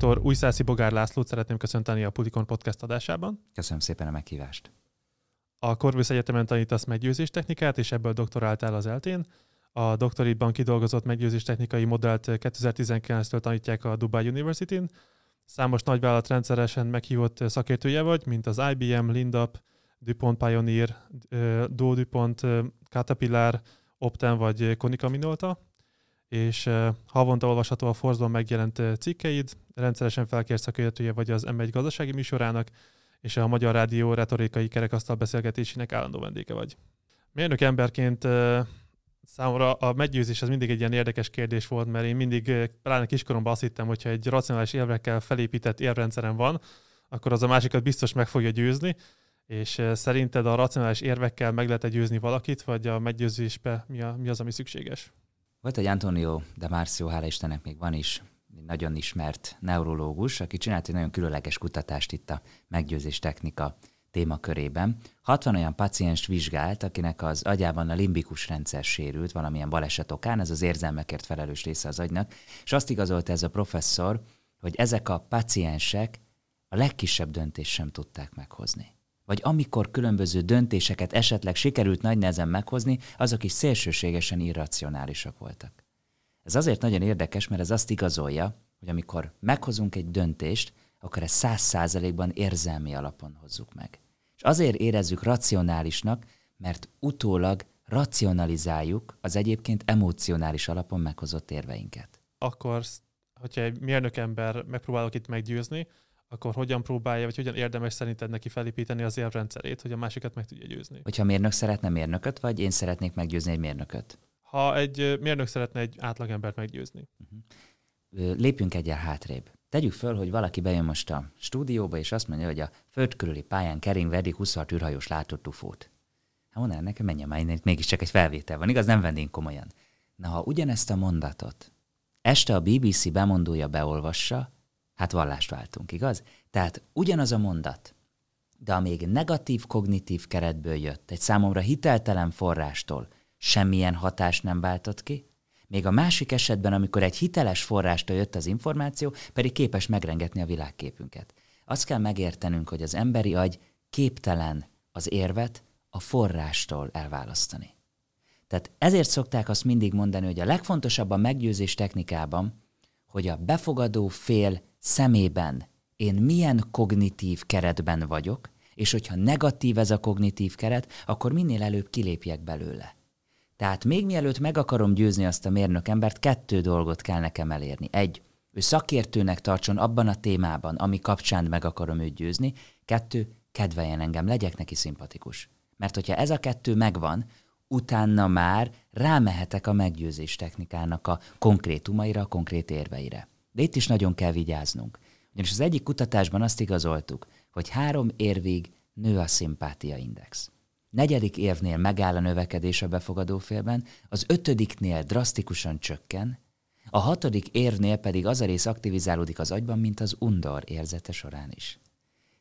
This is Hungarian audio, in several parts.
Dr. Újszászi Bogár Lászlót szeretném köszönteni a Pulikon podcast adásában. Köszönöm szépen a meghívást. A Corvus Egyetemen tanítasz meggyőzés technikát, és ebből doktoráltál az eltén. A doktoritban kidolgozott meggyőzés technikai modellt 2019-től tanítják a Dubai University-n. Számos nagyvállalat rendszeresen meghívott szakértője vagy, mint az IBM, Lindap, DuPont Pioneer, Duo DuPont, Caterpillar, Opten vagy Konica Minolta és havonta olvasható a Forzban megjelent cikkeid, rendszeresen felkérsz szakértője vagy az M1 gazdasági műsorának, és a Magyar Rádió retorikai kerekasztal beszélgetésének állandó vendége vagy. Mérnök emberként számomra a meggyőzés az mindig egy ilyen érdekes kérdés volt, mert én mindig, pláne kiskoromban azt hittem, hogyha egy racionális érvekkel felépített érrendszerem van, akkor az a másikat biztos meg fogja győzni, és szerinted a racionális érvekkel meg lehet győzni valakit, vagy a meggyőzésbe mi, a, mi az, ami szükséges? Volt egy Antonio de Marcio, hála Istennek még van is, egy nagyon ismert neurológus, aki csinált egy nagyon különleges kutatást itt a meggyőzés technika témakörében. 60 olyan paciens vizsgált, akinek az agyában a limbikus rendszer sérült valamilyen baleset okán, ez az érzelmekért felelős része az agynak, és azt igazolta ez a professzor, hogy ezek a paciensek a legkisebb döntést sem tudták meghozni vagy amikor különböző döntéseket esetleg sikerült nagy nehezen meghozni, azok is szélsőségesen irracionálisak voltak. Ez azért nagyon érdekes, mert ez azt igazolja, hogy amikor meghozunk egy döntést, akkor ezt száz százalékban érzelmi alapon hozzuk meg. És azért érezzük racionálisnak, mert utólag racionalizáljuk az egyébként emocionális alapon meghozott érveinket. Akkor, hogyha egy mérnök ember megpróbálok itt meggyőzni, akkor hogyan próbálja, vagy hogyan érdemes szerinted neki felépíteni az érvrendszerét, hogy a másikat meg tudja győzni? Hogyha mérnök szeretne mérnököt, vagy én szeretnék meggyőzni egy mérnököt? Ha egy mérnök szeretne egy átlagembert meggyőzni. Uh-huh. Lépjünk egyel hátrébb. Tegyük föl, hogy valaki bejön most a stúdióba, és azt mondja, hogy a föld körüli pályán kering eddig 26 űrhajós látott ufót. Hát mondaná nekem, menjen már innen, mégiscsak egy felvétel van, igaz? Nem vennénk komolyan. Na, ha ugyanezt a mondatot este a BBC bemondója beolvassa, hát vallást váltunk, igaz? Tehát ugyanaz a mondat, de a még negatív kognitív keretből jött, egy számomra hiteltelen forrástól semmilyen hatást nem váltott ki, még a másik esetben, amikor egy hiteles forrástól jött az információ, pedig képes megrengetni a világképünket. Azt kell megértenünk, hogy az emberi agy képtelen az érvet a forrástól elválasztani. Tehát ezért szokták azt mindig mondani, hogy a legfontosabb a meggyőzés technikában, hogy a befogadó fél szemében én milyen kognitív keretben vagyok, és hogyha negatív ez a kognitív keret, akkor minél előbb kilépjek belőle. Tehát még mielőtt meg akarom győzni azt a mérnök embert, kettő dolgot kell nekem elérni. Egy, ő szakértőnek tartson abban a témában, ami kapcsán meg akarom őt győzni. Kettő, kedveljen engem, legyek neki szimpatikus. Mert hogyha ez a kettő megvan, utána már rámehetek a meggyőzés technikának a konkrétumaira, a konkrét érveire. De itt is nagyon kell vigyáznunk. Ugyanis az egyik kutatásban azt igazoltuk, hogy három érvig nő a szimpátia index. Negyedik évnél megáll a növekedés a befogadó félben, az ötödiknél drasztikusan csökken, a hatodik érvnél pedig az a rész aktivizálódik az agyban, mint az undor érzete során is.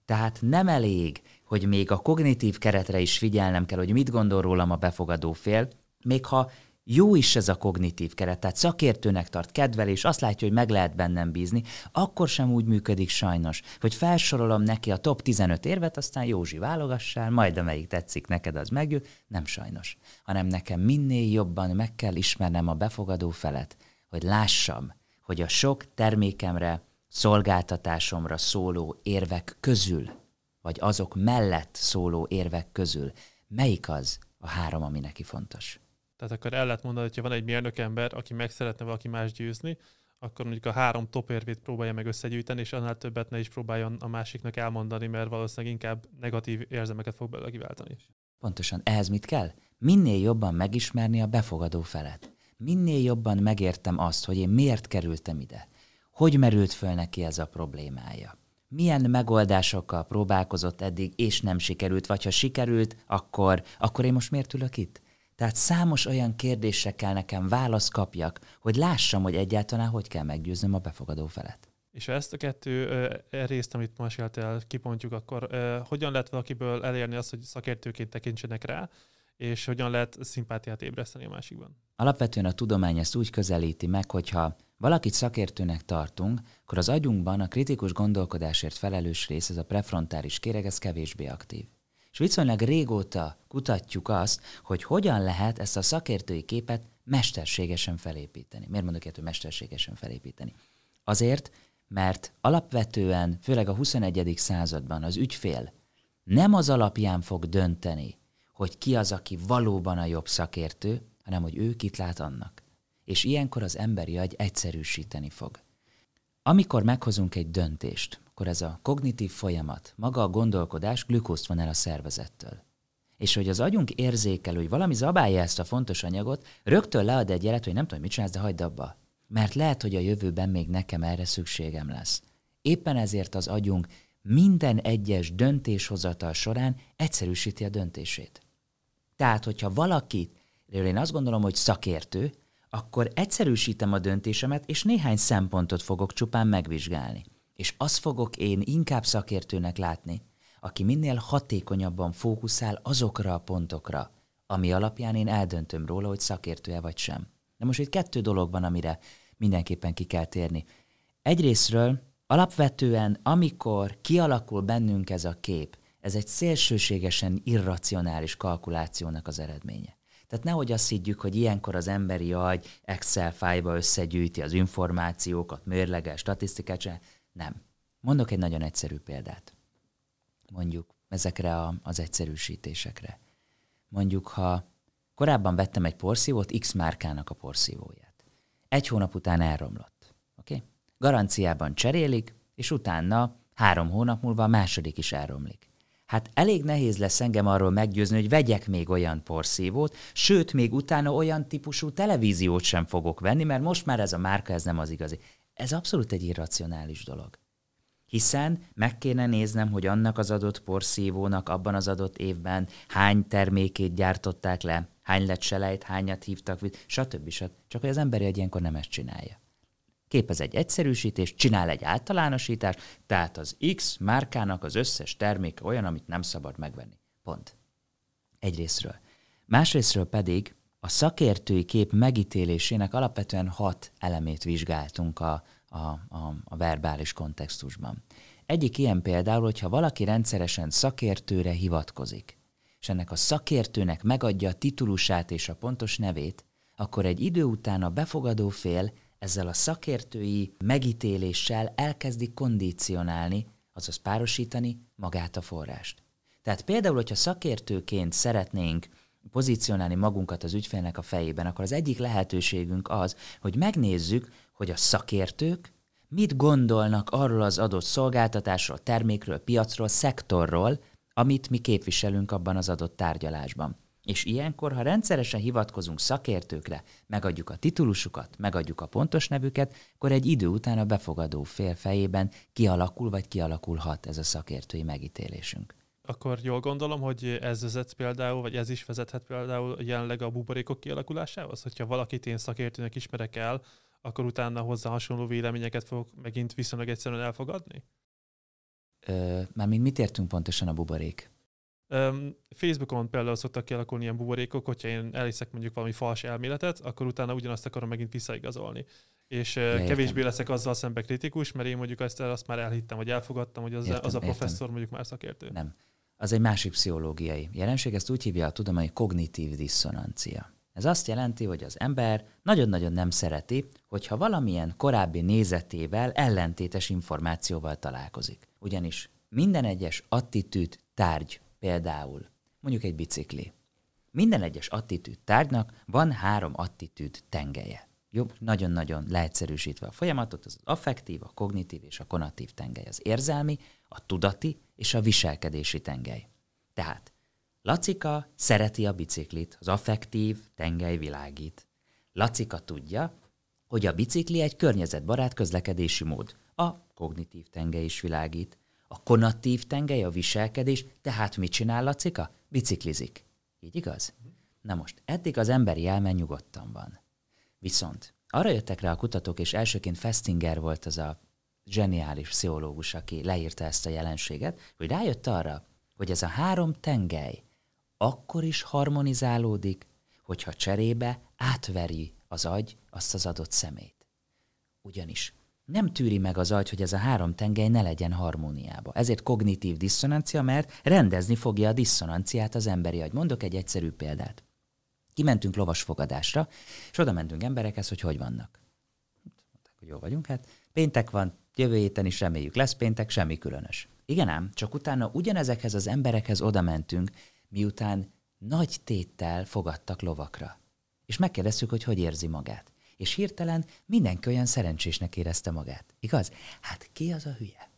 Tehát nem elég, hogy még a kognitív keretre is figyelnem kell, hogy mit gondol rólam a befogadó fél, még ha jó is ez a kognitív keret, tehát szakértőnek tart kedvelés, azt látja, hogy meg lehet bennem bízni, akkor sem úgy működik sajnos, hogy felsorolom neki a top 15 érvet, aztán Józsi válogassál, majd amelyik tetszik neked, az megjut. Nem sajnos, hanem nekem minél jobban meg kell ismernem a befogadó felet, hogy lássam, hogy a sok termékemre, szolgáltatásomra szóló érvek közül, vagy azok mellett szóló érvek közül, melyik az a három, ami neki fontos. Tehát akkor el lehet mondani, hogy ha van egy mérnök ember, aki meg szeretne valaki más győzni, akkor mondjuk a három top érvét próbálja meg összegyűjteni, és annál többet ne is próbáljon a másiknak elmondani, mert valószínűleg inkább negatív érzelmeket fog belőle kiváltani. Pontosan. Ehhez mit kell? Minél jobban megismerni a befogadó felet. Minél jobban megértem azt, hogy én miért kerültem ide. Hogy merült föl neki ez a problémája. Milyen megoldásokkal próbálkozott eddig, és nem sikerült, vagy ha sikerült, akkor, akkor én most miért ülök itt? Tehát számos olyan kérdésre kell nekem választ kapjak, hogy lássam, hogy egyáltalán hogy kell meggyőznöm a befogadó felet. És ha ezt a kettő e részt, amit meséltél, kipontjuk, akkor hogyan lehet valakiből elérni azt, hogy szakértőként tekintsenek rá, és hogyan lehet szimpátiát ébreszteni a másikban. Alapvetően a tudomány ezt úgy közelíti meg, hogyha valakit szakértőnek tartunk, akkor az agyunkban a kritikus gondolkodásért felelős rész, ez a prefrontális kéreg, ez kevésbé aktív. És viszonylag régóta kutatjuk azt, hogy hogyan lehet ezt a szakértői képet mesterségesen felépíteni. Miért mondok ilyet, hogy mesterségesen felépíteni? Azért, mert alapvetően, főleg a 21. században az ügyfél nem az alapján fog dönteni, hogy ki az, aki valóban a jobb szakértő, hanem hogy ő kit lát annak. És ilyenkor az emberi agy egyszerűsíteni fog. Amikor meghozunk egy döntést, akkor ez a kognitív folyamat, maga a gondolkodás glükózt van el a szervezettől. És hogy az agyunk érzékel, hogy valami zabálja ezt a fontos anyagot, rögtön lead egy jelet, hogy nem tudom, mit csinálsz, de hagyd abba. Mert lehet, hogy a jövőben még nekem erre szükségem lesz. Éppen ezért az agyunk minden egyes döntéshozatal során egyszerűsíti a döntését. Tehát, hogyha valakit, én azt gondolom, hogy szakértő, akkor egyszerűsítem a döntésemet, és néhány szempontot fogok csupán megvizsgálni. És azt fogok én inkább szakértőnek látni, aki minél hatékonyabban fókuszál azokra a pontokra, ami alapján én eldöntöm róla, hogy szakértője vagy sem. De most itt kettő dolog van, amire mindenképpen ki kell térni. Egyrésztről alapvetően, amikor kialakul bennünk ez a kép, ez egy szélsőségesen irracionális kalkulációnak az eredménye. Tehát nehogy azt higgyük, hogy ilyenkor az emberi agy Excel fájba összegyűjti az információkat, mérlegel, statisztikát csinál. Nem. Mondok egy nagyon egyszerű példát. Mondjuk ezekre a, az egyszerűsítésekre. Mondjuk, ha korábban vettem egy porszívót, X márkának a porszívóját. Egy hónap után elromlott. Oké? Okay? Garanciában cserélik, és utána három hónap múlva a második is elromlik hát elég nehéz lesz engem arról meggyőzni, hogy vegyek még olyan porszívót, sőt, még utána olyan típusú televíziót sem fogok venni, mert most már ez a márka, ez nem az igazi. Ez abszolút egy irracionális dolog. Hiszen meg kéne néznem, hogy annak az adott porszívónak abban az adott évben hány termékét gyártották le, hány lett selejt, hányat hívtak, stb. stb. Csak hogy az ember egy ilyenkor nem ezt csinálja képez egy egyszerűsítést, csinál egy általánosítást, tehát az X márkának az összes terméke olyan, amit nem szabad megvenni. Pont. Egyrésztről. Másrésztről pedig a szakértői kép megítélésének alapvetően hat elemét vizsgáltunk a, a, a, a verbális kontextusban. Egyik ilyen például, hogyha valaki rendszeresen szakértőre hivatkozik, és ennek a szakértőnek megadja a titulusát és a pontos nevét, akkor egy idő után a befogadó fél ezzel a szakértői megítéléssel elkezdi kondicionálni, azaz párosítani magát a forrást. Tehát például, hogyha szakértőként szeretnénk pozícionálni magunkat az ügyfélnek a fejében, akkor az egyik lehetőségünk az, hogy megnézzük, hogy a szakértők mit gondolnak arról az adott szolgáltatásról, termékről, piacról, szektorról, amit mi képviselünk abban az adott tárgyalásban. És ilyenkor, ha rendszeresen hivatkozunk szakértőkre, megadjuk a titulusukat, megadjuk a pontos nevüket, akkor egy idő után a befogadó fél fejében kialakul vagy kialakulhat ez a szakértői megítélésünk. Akkor jól gondolom, hogy ez vezet például, vagy ez is vezethet például jelenleg a buborékok kialakulásához? Hogyha valakit én szakértőnek ismerek el, akkor utána hozzá hasonló véleményeket fogok megint viszonylag egyszerűen elfogadni? Ö, mármint mit értünk pontosan a buborék? Facebookon például szoktak kialakulni ilyen buborékok, hogyha én elhiszek mondjuk valami fals elméletet, akkor utána ugyanazt akarom megint visszaigazolni. És ja, kevésbé leszek azzal szembe kritikus, mert én mondjuk ezt azt már elhittem, vagy elfogadtam, hogy az, értem, az a professzor értem. mondjuk már szakértő. Nem. Az egy másik pszichológiai jelenség, ezt úgy hívja a tudomány, hogy kognitív diszonancia. Ez azt jelenti, hogy az ember nagyon-nagyon nem szereti, hogyha valamilyen korábbi nézetével ellentétes információval találkozik. Ugyanis minden egyes attitűd, tárgy, Például mondjuk egy bicikli. Minden egyes attitűd tárgynak van három attitűd tengelye. Jobb, nagyon-nagyon leegyszerűsítve a folyamatot, az az affektív, a kognitív és a konatív tengely. Az érzelmi, a tudati és a viselkedési tengely. Tehát Lacika szereti a biciklit, az affektív tengely világít. Lacika tudja, hogy a bicikli egy környezetbarát közlekedési mód. A kognitív tengely is világít. A konatív tengely, a viselkedés, tehát mit csinál Lacika? Biciklizik. Így igaz? Na most, eddig az emberi elme nyugodtan van. Viszont arra jöttek rá a kutatók, és elsőként Festinger volt az a zseniális pszichológus, aki leírta ezt a jelenséget, hogy rájött arra, hogy ez a három tengely akkor is harmonizálódik, hogyha cserébe átveri az agy azt az adott szemét. Ugyanis nem tűri meg az agy, hogy ez a három tengely ne legyen harmóniába. Ezért kognitív diszonancia, mert rendezni fogja a diszonanciát az emberi agy. Mondok egy egyszerű példát. Kimentünk lovasfogadásra, és oda mentünk emberekhez, hogy hogy vannak. Mondták, hogy jó vagyunk, hát péntek van, jövő héten is reméljük lesz péntek, semmi különös. Igen ám, csak utána ugyanezekhez az emberekhez oda mentünk, miután nagy téttel fogadtak lovakra. És megkérdeztük, hogy hogy érzi magát. És hirtelen mindenki olyan szerencsésnek érezte magát. Igaz? Hát ki az a hülye?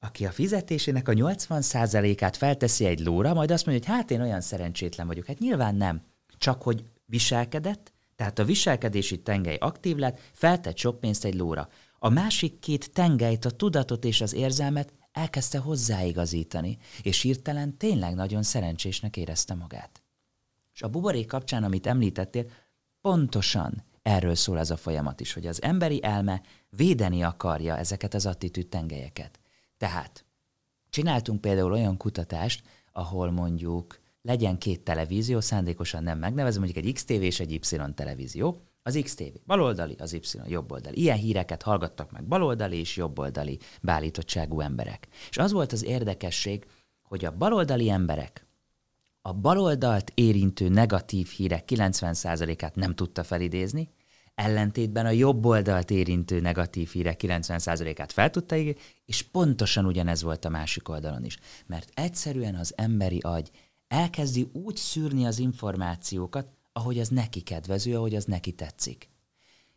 Aki a fizetésének a 80%-át felteszi egy lóra, majd azt mondja, hogy hát én olyan szerencsétlen vagyok. Hát nyilván nem. Csak hogy viselkedett, tehát a viselkedési tengely aktív lett, feltett sok pénzt egy lóra. A másik két tengelyt, a tudatot és az érzelmet elkezdte hozzáigazítani, és hirtelen tényleg nagyon szerencsésnek érezte magát. És a buborék kapcsán, amit említettél, pontosan erről szól ez a folyamat is, hogy az emberi elme védeni akarja ezeket az attitűd tengelyeket. Tehát csináltunk például olyan kutatást, ahol mondjuk legyen két televízió, szándékosan nem megnevezem, mondjuk egy XTV és egy Y televízió, az XTV baloldali, az Y jobboldali. Ilyen híreket hallgattak meg baloldali és jobboldali beállítottságú emberek. És az volt az érdekesség, hogy a baloldali emberek a baloldalt érintő negatív hírek 90%-át nem tudta felidézni, ellentétben a jobb oldalt érintő negatív hírek 90%-át fel tudta írni, és pontosan ugyanez volt a másik oldalon is. Mert egyszerűen az emberi agy elkezdi úgy szűrni az információkat, ahogy az neki kedvező, ahogy az neki tetszik.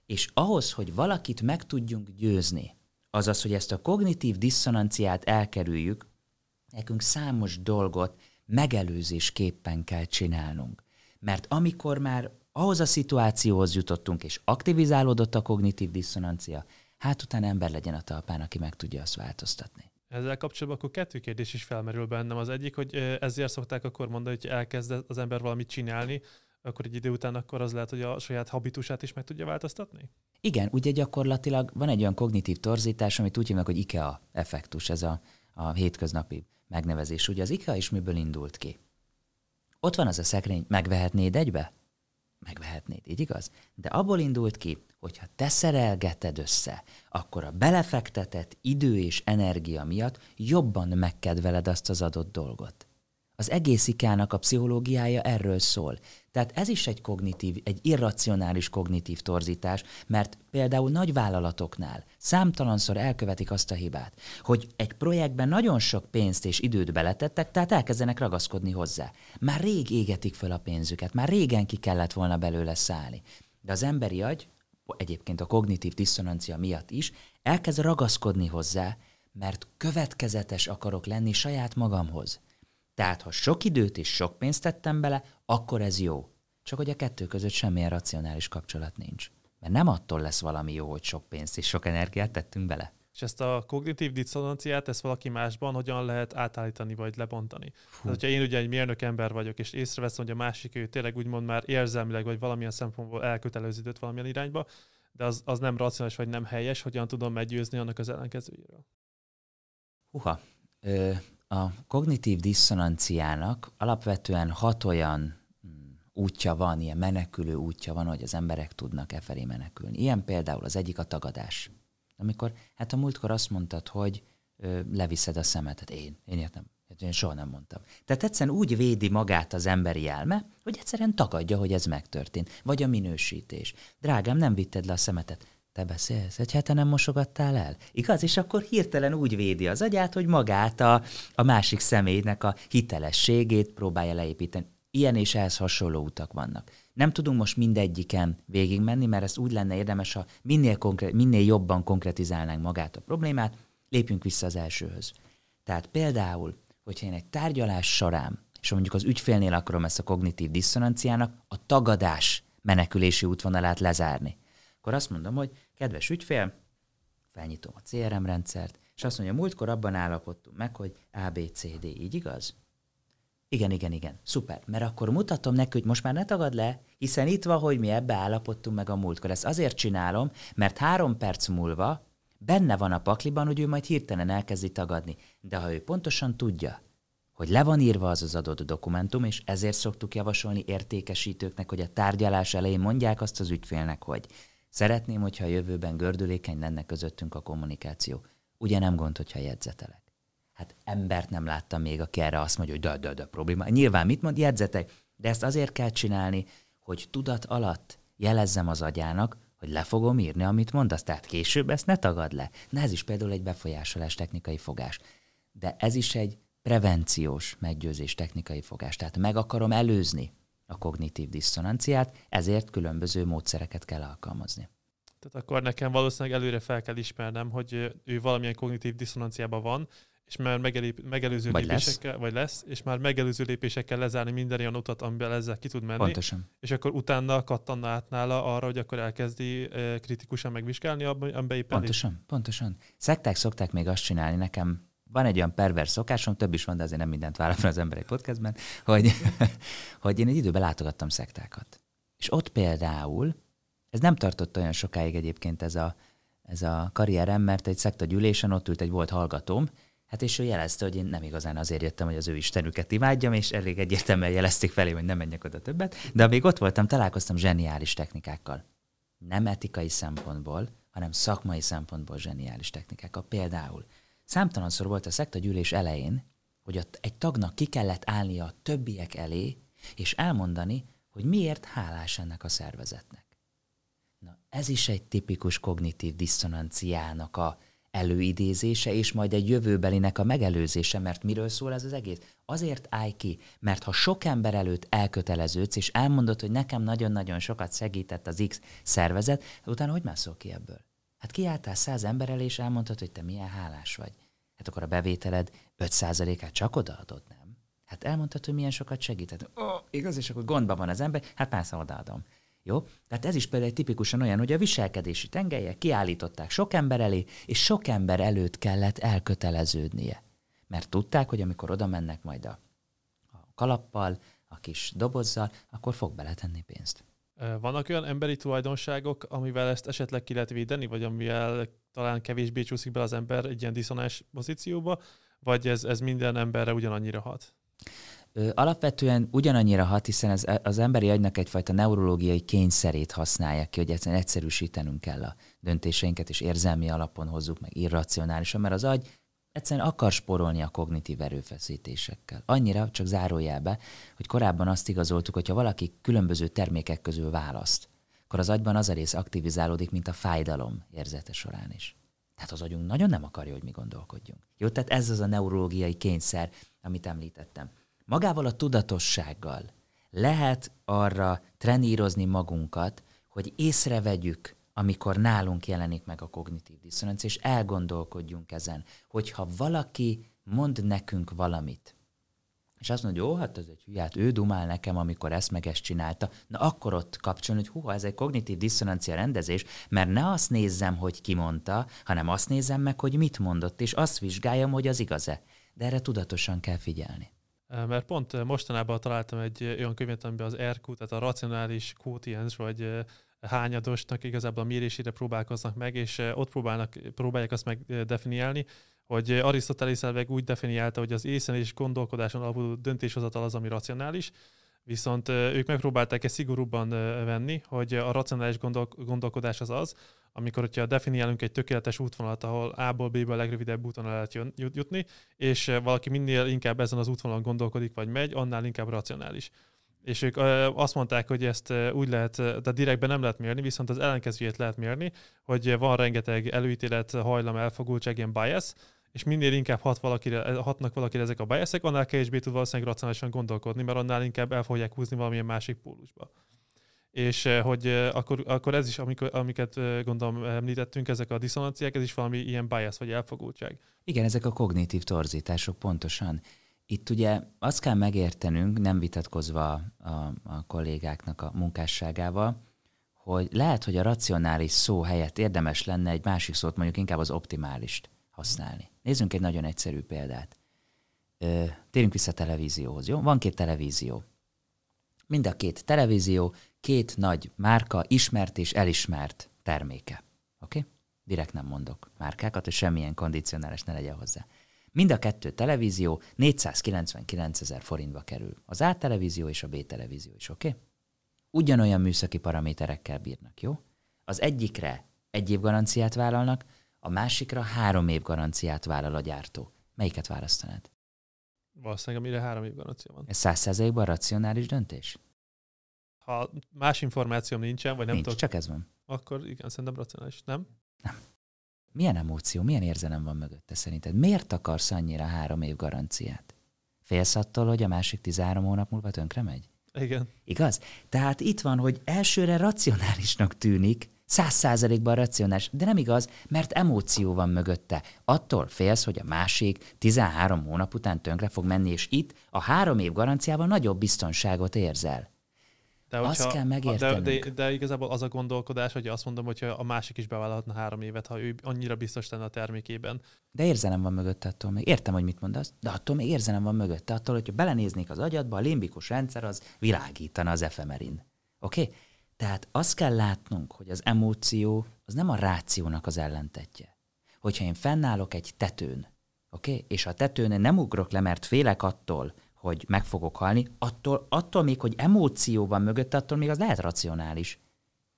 És ahhoz, hogy valakit meg tudjunk győzni, azaz, hogy ezt a kognitív diszonanciát elkerüljük, nekünk számos dolgot megelőzésképpen kell csinálnunk. Mert amikor már ahhoz a szituációhoz jutottunk, és aktivizálódott a kognitív diszonancia, hát utána ember legyen a talpán, aki meg tudja azt változtatni. Ezzel kapcsolatban akkor kettő kérdés is felmerül bennem. Az egyik, hogy ezért szokták akkor mondani, hogy elkezd az ember valamit csinálni, akkor egy idő után akkor az lehet, hogy a saját habitusát is meg tudja változtatni? Igen, ugye gyakorlatilag van egy olyan kognitív torzítás, amit úgy hívnak, hogy IKEA effektus, ez a, a hétköznapi megnevezés. Ugye az IKEA is miből indult ki? Ott van az a szekrény, megvehetnéd egybe? Megvehetnéd, így igaz? De abból indult ki, hogyha te szerelgeted össze, akkor a belefektetett idő és energia miatt jobban megkedveled azt az adott dolgot. Az egész ikának a pszichológiája erről szól. Tehát ez is egy kognitív, egy irracionális kognitív torzítás, mert például nagy vállalatoknál számtalanszor elkövetik azt a hibát, hogy egy projektben nagyon sok pénzt és időt beletettek, tehát elkezdenek ragaszkodni hozzá. Már rég égetik föl a pénzüket, már régen ki kellett volna belőle szállni. De az emberi agy, egyébként a kognitív diszonancia miatt is, elkezd ragaszkodni hozzá, mert következetes akarok lenni saját magamhoz. Tehát, ha sok időt és sok pénzt tettem bele, akkor ez jó. Csak hogy a kettő között semmilyen racionális kapcsolat nincs. Mert nem attól lesz valami jó, hogy sok pénzt és sok energiát tettünk bele. És ezt a kognitív diszonanciát, ezt valaki másban hogyan lehet átállítani vagy lebontani? Tehát, hogyha én ugye egy mérnök ember vagyok, és észreveszem, hogy a másik ő tényleg úgymond már érzelmileg vagy valamilyen szempontból elköteleződött valamilyen irányba, de az, az nem racionális vagy nem helyes, hogyan tudom meggyőzni annak az ellenkezőjéről? Huha, ö, a kognitív diszonanciának alapvetően hat olyan mm, útja van, ilyen menekülő útja van, hogy az emberek tudnak e felé menekülni. Ilyen például az egyik a tagadás. Amikor, hát a múltkor azt mondtad, hogy ö, leviszed a szemetet. Én, én értem. Hát én soha nem mondtam. Tehát egyszerűen úgy védi magát az emberi elme, hogy egyszerűen tagadja, hogy ez megtörtént. Vagy a minősítés. Drágám, nem vitted le a szemetet te beszélsz, egy hete nem mosogattál el? Igaz? És akkor hirtelen úgy védi az agyát, hogy magát a, a másik személynek a hitelességét próbálja leépíteni. Ilyen és ehhez hasonló utak vannak. Nem tudunk most mindegyiken végigmenni, mert ez úgy lenne érdemes, ha minél, konkrét, minél jobban konkretizálnánk magát a problémát, lépjünk vissza az elsőhöz. Tehát például, hogyha én egy tárgyalás során, és mondjuk az ügyfélnél akarom ezt a kognitív diszonanciának, a tagadás menekülési útvonalát lezárni, akkor azt mondom, hogy kedves ügyfél, felnyitom a CRM rendszert, és azt mondja, múltkor abban állapodtunk meg, hogy ABCD, így igaz? Igen, igen, igen. Szuper. Mert akkor mutatom neki, hogy most már ne tagad le, hiszen itt van, hogy mi ebbe állapodtunk meg a múltkor. Ezt azért csinálom, mert három perc múlva benne van a pakliban, hogy ő majd hirtelen elkezdi tagadni. De ha ő pontosan tudja, hogy le van írva az az adott dokumentum, és ezért szoktuk javasolni értékesítőknek, hogy a tárgyalás elején mondják azt az ügyfélnek, hogy szeretném, hogyha a jövőben gördülékeny lenne közöttünk a kommunikáció. Ugye nem gond, hogyha jegyzetelek. Hát embert nem láttam még, aki erre azt mondja, hogy de, de, de probléma. Nyilván mit mond, jegyzetek, de ezt azért kell csinálni, hogy tudat alatt jelezzem az agyának, hogy le fogom írni, amit mondasz, tehát később ezt ne tagad le. Na ez is például egy befolyásolás technikai fogás. De ez is egy prevenciós meggyőzés technikai fogás. Tehát meg akarom előzni a kognitív diszonanciát, ezért különböző módszereket kell alkalmazni. Tehát akkor nekem valószínűleg előre fel kell ismernem, hogy ő valamilyen kognitív diszonanciában van, és már megelép, megelőző vagy lépésekkel, lesz. vagy lesz, és már megelőző lépésekkel lezárni minden olyan utat, amiben ezzel ki tud menni. Pontosan. És akkor utána kattanna át nála arra, hogy akkor elkezdi kritikusan megvizsgálni, amiben éppen Pontosan, is. pontosan. Szekták szokták még azt csinálni, nekem van egy olyan pervers szokásom, több is van, de azért nem mindent vállal az ember egy podcastben, hogy, hogy én egy időben látogattam szektákat. És ott például, ez nem tartott olyan sokáig egyébként ez a, ez a karrierem, mert egy szekta gyűlésen ott ült egy volt hallgatóm, Hát és ő jelezte, hogy én nem igazán azért jöttem, hogy az ő istenüket imádjam, és elég egyértelműen jelezték felé, hogy nem menjek oda többet. De amíg ott voltam, találkoztam zseniális technikákkal. Nem etikai szempontból, hanem szakmai szempontból zseniális technikákkal. Például számtalanszor volt a szekta gyűlés elején, hogy egy tagnak ki kellett állnia a többiek elé, és elmondani, hogy miért hálás ennek a szervezetnek. Na, ez is egy tipikus kognitív diszonanciának a előidézése, és majd egy jövőbelinek a megelőzése, mert miről szól ez az egész? Azért állj ki, mert ha sok ember előtt elköteleződsz, és elmondod, hogy nekem nagyon-nagyon sokat segített az X szervezet, utána hogy mászol ki ebből? Hát kiálltál száz ember elé, és elmondtad, hogy te milyen hálás vagy. Hát akkor a bevételed 5%-át csak odaadod, nem? Hát elmondtad, hogy milyen sokat segített. Ó, oh, igaz, és akkor gondban van az ember, hát persze odaadom. Jó? Tehát ez is például egy tipikusan olyan, hogy a viselkedési tengelyek kiállították sok ember elé, és sok ember előtt kellett elköteleződnie. Mert tudták, hogy amikor oda mennek majd a, a kalappal, a kis dobozzal, akkor fog beletenni pénzt. Vannak olyan emberi tulajdonságok, amivel ezt esetleg ki lehet védeni, vagy amivel talán kevésbé csúszik be az ember egy ilyen diszonás pozícióba, vagy ez, ez minden emberre ugyanannyira hat? alapvetően ugyanannyira hat, hiszen az, az emberi agynak egyfajta neurológiai kényszerét használják ki, hogy egyszerűen egyszerűsítenünk kell a döntéseinket, és érzelmi alapon hozzuk meg irracionálisan, mert az agy egyszerűen akar sporolni a kognitív erőfeszítésekkel. Annyira, csak zárójelbe, hogy korábban azt igazoltuk, hogy ha valaki különböző termékek közül választ, akkor az agyban az a rész aktivizálódik, mint a fájdalom érzete során is. Tehát az agyunk nagyon nem akarja, hogy mi gondolkodjunk. Jó, tehát ez az a neurológiai kényszer, amit említettem magával a tudatossággal lehet arra trenírozni magunkat, hogy észrevegyük, amikor nálunk jelenik meg a kognitív diszonancia, és elgondolkodjunk ezen, hogyha valaki mond nekünk valamit, és azt mondja, jó, hát ez egy hülyát, ő dumál nekem, amikor ezt meg ezt csinálta, na akkor ott kapcsolni, hogy húha, ez egy kognitív diszonancia rendezés, mert ne azt nézzem, hogy ki mondta, hanem azt nézem meg, hogy mit mondott, és azt vizsgáljam, hogy az igaz-e. De erre tudatosan kell figyelni. Mert pont mostanában találtam egy olyan könyvet, amiben az RQ, tehát a racionális quotients, vagy hányadosnak igazából a mérésére próbálkoznak meg, és ott próbálnak, próbálják azt megdefiniálni, hogy Arisztotelész elveg úgy definiálta, hogy az észen és gondolkodáson alapuló döntéshozatal az, ami racionális, viszont ők megpróbálták ezt szigorúbban venni, hogy a racionális gondol- gondolkodás az az, amikor, hogyha definiálunk egy tökéletes útvonalat, ahol A-ból B-ből a legrövidebb úton el lehet jutni, és valaki minél inkább ezen az útvonalon gondolkodik, vagy megy, annál inkább racionális. És ők azt mondták, hogy ezt úgy lehet, de direktben nem lehet mérni, viszont az ellenkezőjét lehet mérni, hogy van rengeteg előítélet, hajlam, elfogultság, ilyen bias, és minél inkább hat valakire, hatnak valakire ezek a biasek, annál kevésbé tud valószínűleg racionálisan gondolkodni, mert annál inkább el fogják húzni valamilyen másik pólusba és hogy akkor, akkor ez is, amikor, amiket gondolom említettünk, ezek a diszonanciák, ez is valami ilyen bias vagy elfogultság. Igen, ezek a kognitív torzítások pontosan. Itt ugye azt kell megértenünk, nem vitatkozva a, a kollégáknak a munkásságával, hogy lehet, hogy a racionális szó helyett érdemes lenne egy másik szót, mondjuk inkább az optimálist használni. Nézzünk egy nagyon egyszerű példát. Térjünk vissza a televízióhoz, jó? Van két televízió. Mind a két televízió két nagy márka ismert és elismert terméke. Oké? Okay? Direkt nem mondok márkákat, hogy semmilyen kondicionális ne legyen hozzá. Mind a kettő televízió 499 ezer forintba kerül. Az A televízió és a B televízió is, oké? Okay? Ugyanolyan műszaki paraméterekkel bírnak, jó? Az egyikre egy év garanciát vállalnak, a másikra három év garanciát vállal a gyártó. Melyiket választanád? Valószínűleg, amire három év garancia van. Ez száz százalékban racionális döntés? Ha más információm nincsen, vagy nem Nincs, tudok, csak ez van. akkor igen, szerintem racionális, nem? Milyen emóció, milyen érzelem van mögötte szerinted? Miért akarsz annyira három év garanciát? Félsz attól, hogy a másik 13 hónap múlva tönkre megy? Igen. Igaz? Tehát itt van, hogy elsőre racionálisnak tűnik, száz százalékban racionális, de nem igaz, mert emóció van mögötte. Attól félsz, hogy a másik 13 hónap után tönkre fog menni, és itt a három év garanciával nagyobb biztonságot érzel. De Azt kell de, megértenünk. de, de, igazából az a gondolkodás, hogy azt mondom, hogyha a másik is bevállalhatna három évet, ha ő annyira biztos lenne a termékében. De érzelem van mögötte attól még. Értem, hogy mit mondasz, de attól még érzelem van mögötte. Attól, hogyha belenéznék az agyadba, a limbikus rendszer az világítana az efemerin. Oké? Okay? Tehát azt kell látnunk, hogy az emóció az nem a rációnak az ellentetje. Hogyha én fennállok egy tetőn, oké? Okay? És a tetőn nem ugrok le, mert félek attól, hogy meg fogok halni, attól, attól még, hogy emóció van mögötte, attól még az lehet racionális.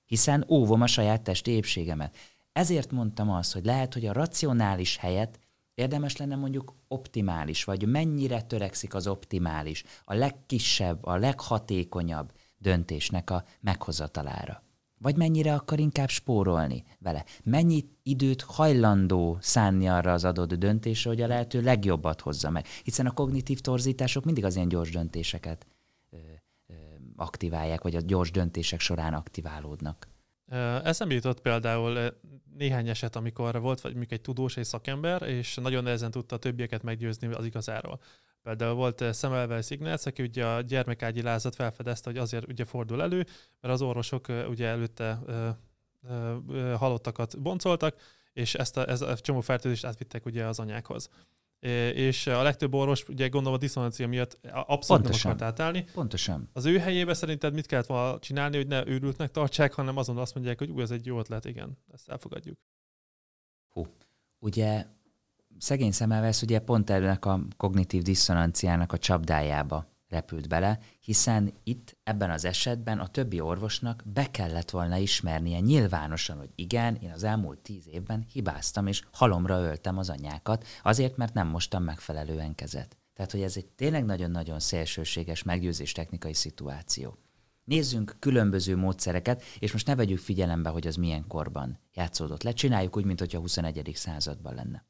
Hiszen óvom a saját testi épségemet. Ezért mondtam azt, hogy lehet, hogy a racionális helyett érdemes lenne mondjuk optimális, vagy mennyire törekszik az optimális, a legkisebb, a leghatékonyabb döntésnek a meghozatalára. Vagy mennyire akar inkább spórolni vele. Mennyi időt hajlandó szánni arra az adott döntésre, hogy a lehető legjobbat hozza meg. Hiszen a kognitív torzítások mindig az ilyen gyors döntéseket ö, ö, aktiválják, vagy a gyors döntések során aktiválódnak. Eszembe jutott például néhány eset, amikor volt vagy egy tudós, egy szakember, és nagyon nehezen tudta a többieket meggyőzni az igazáról. Például volt Semmelweis Ignác, aki ugye a gyermekágyi lázat felfedezte, hogy azért ugye fordul elő, mert az orvosok ugye előtte ö, ö, ö, halottakat boncoltak, és ezt a, ez a csomó fertőzést átvittek ugye az anyákhoz. És a legtöbb orvos, ugye gondolom a diszonancia miatt abszolút Pontosan. nem akart átállni. Pontosan. Az ő helyébe szerinted mit kellett volna csinálni, hogy ne őrültnek tartsák, hanem azon azt mondják, hogy ú, ez egy jó ötlet, igen, ezt elfogadjuk. Hú, ugye szegény szemelvesz ugye pont ennek a kognitív diszonanciának a csapdájába repült bele, hiszen itt ebben az esetben a többi orvosnak be kellett volna ismernie nyilvánosan, hogy igen, én az elmúlt tíz évben hibáztam, és halomra öltem az anyákat, azért, mert nem mostam megfelelően kezet. Tehát, hogy ez egy tényleg nagyon-nagyon szélsőséges meggyőzés technikai szituáció. Nézzünk különböző módszereket, és most ne vegyük figyelembe, hogy az milyen korban játszódott le. Csináljuk úgy, mint a 21. században lenne.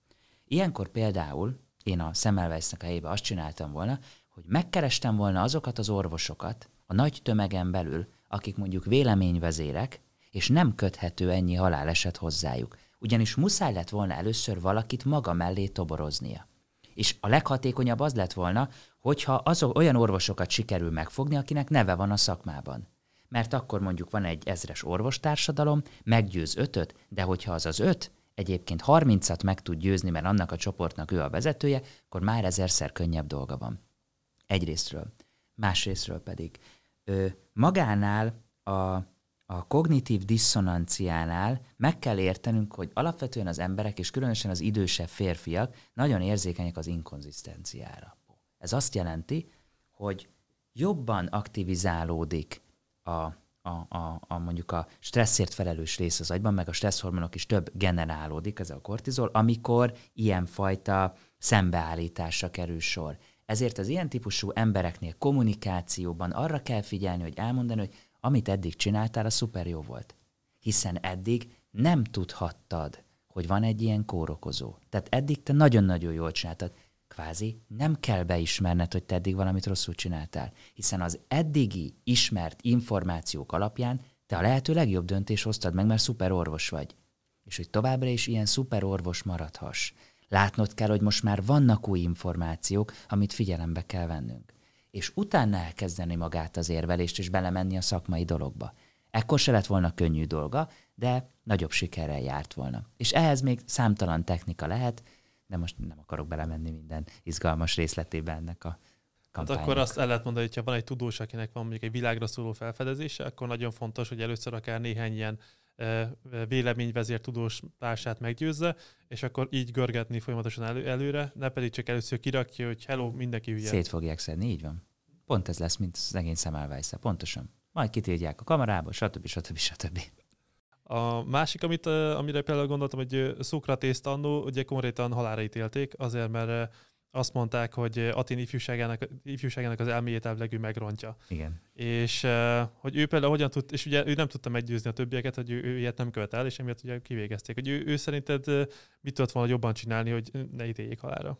Ilyenkor például én a Semmelweisnek a helyébe azt csináltam volna, hogy megkerestem volna azokat az orvosokat a nagy tömegen belül, akik mondjuk véleményvezérek, és nem köthető ennyi haláleset hozzájuk. Ugyanis muszáj lett volna először valakit maga mellé toboroznia. És a leghatékonyabb az lett volna, hogyha azok olyan orvosokat sikerül megfogni, akinek neve van a szakmában. Mert akkor mondjuk van egy ezres orvostársadalom, meggyőz ötöt, de hogyha az az öt egyébként 30-at meg tud győzni, mert annak a csoportnak ő a vezetője, akkor már ezerszer könnyebb dolga van. Egyrésztről. Másrésztről pedig ö, magánál a, a kognitív diszonanciánál meg kell értenünk, hogy alapvetően az emberek, és különösen az idősebb férfiak nagyon érzékenyek az inkonzisztenciára. Ez azt jelenti, hogy jobban aktivizálódik a a, a, a mondjuk a stresszért felelős rész az agyban, meg a stresszhormonok is több generálódik, ez a kortizol, amikor ilyenfajta szembeállításra kerül sor. Ezért az ilyen típusú embereknél kommunikációban arra kell figyelni, hogy elmondani, hogy amit eddig csináltál, a szuper jó volt. Hiszen eddig nem tudhattad, hogy van egy ilyen kórokozó. Tehát eddig te nagyon-nagyon jól csináltad kvázi nem kell beismerned, hogy te eddig valamit rosszul csináltál, hiszen az eddigi ismert információk alapján te a lehető legjobb döntés hoztad meg, mert szuper orvos vagy. És hogy továbbra is ilyen szuper orvos maradhass. Látnod kell, hogy most már vannak új információk, amit figyelembe kell vennünk. És utána elkezdeni magát az érvelést, és belemenni a szakmai dologba. Ekkor se lett volna könnyű dolga, de nagyobb sikerrel járt volna. És ehhez még számtalan technika lehet, de most nem akarok belemenni minden izgalmas részletébe ennek a kampánynak. Hát akkor azt el lehet mondani, hogy ha van egy tudós, akinek van mondjuk egy világra szóló felfedezése, akkor nagyon fontos, hogy először akár néhány ilyen véleményvezér tudós társát meggyőzze, és akkor így görgetni folyamatosan elő, előre, ne pedig csak először kirakja, hogy hello, mindenki hülye. Szét fogják szedni, így van. Pont ez lesz, mint szegény Szemelweisse, pontosan. Majd kitiltják a kamerába, stb. stb. stb. A másik, amit, amire például gondoltam, hogy Szokratészt annó ugye konkrétan halára ítélték, azért, mert azt mondták, hogy Atin ifjúságának, ifjúságának az elméjét elvileg ő megrontja. Igen. És hogy ő például hogyan tud, és ugye ő nem tudta meggyőzni a többieket, hogy ő, ő ilyet nem követel, és emiatt ugye kivégezték. Hogy ő, ő szerinted mit tudott volna jobban csinálni, hogy ne ítéljék halára?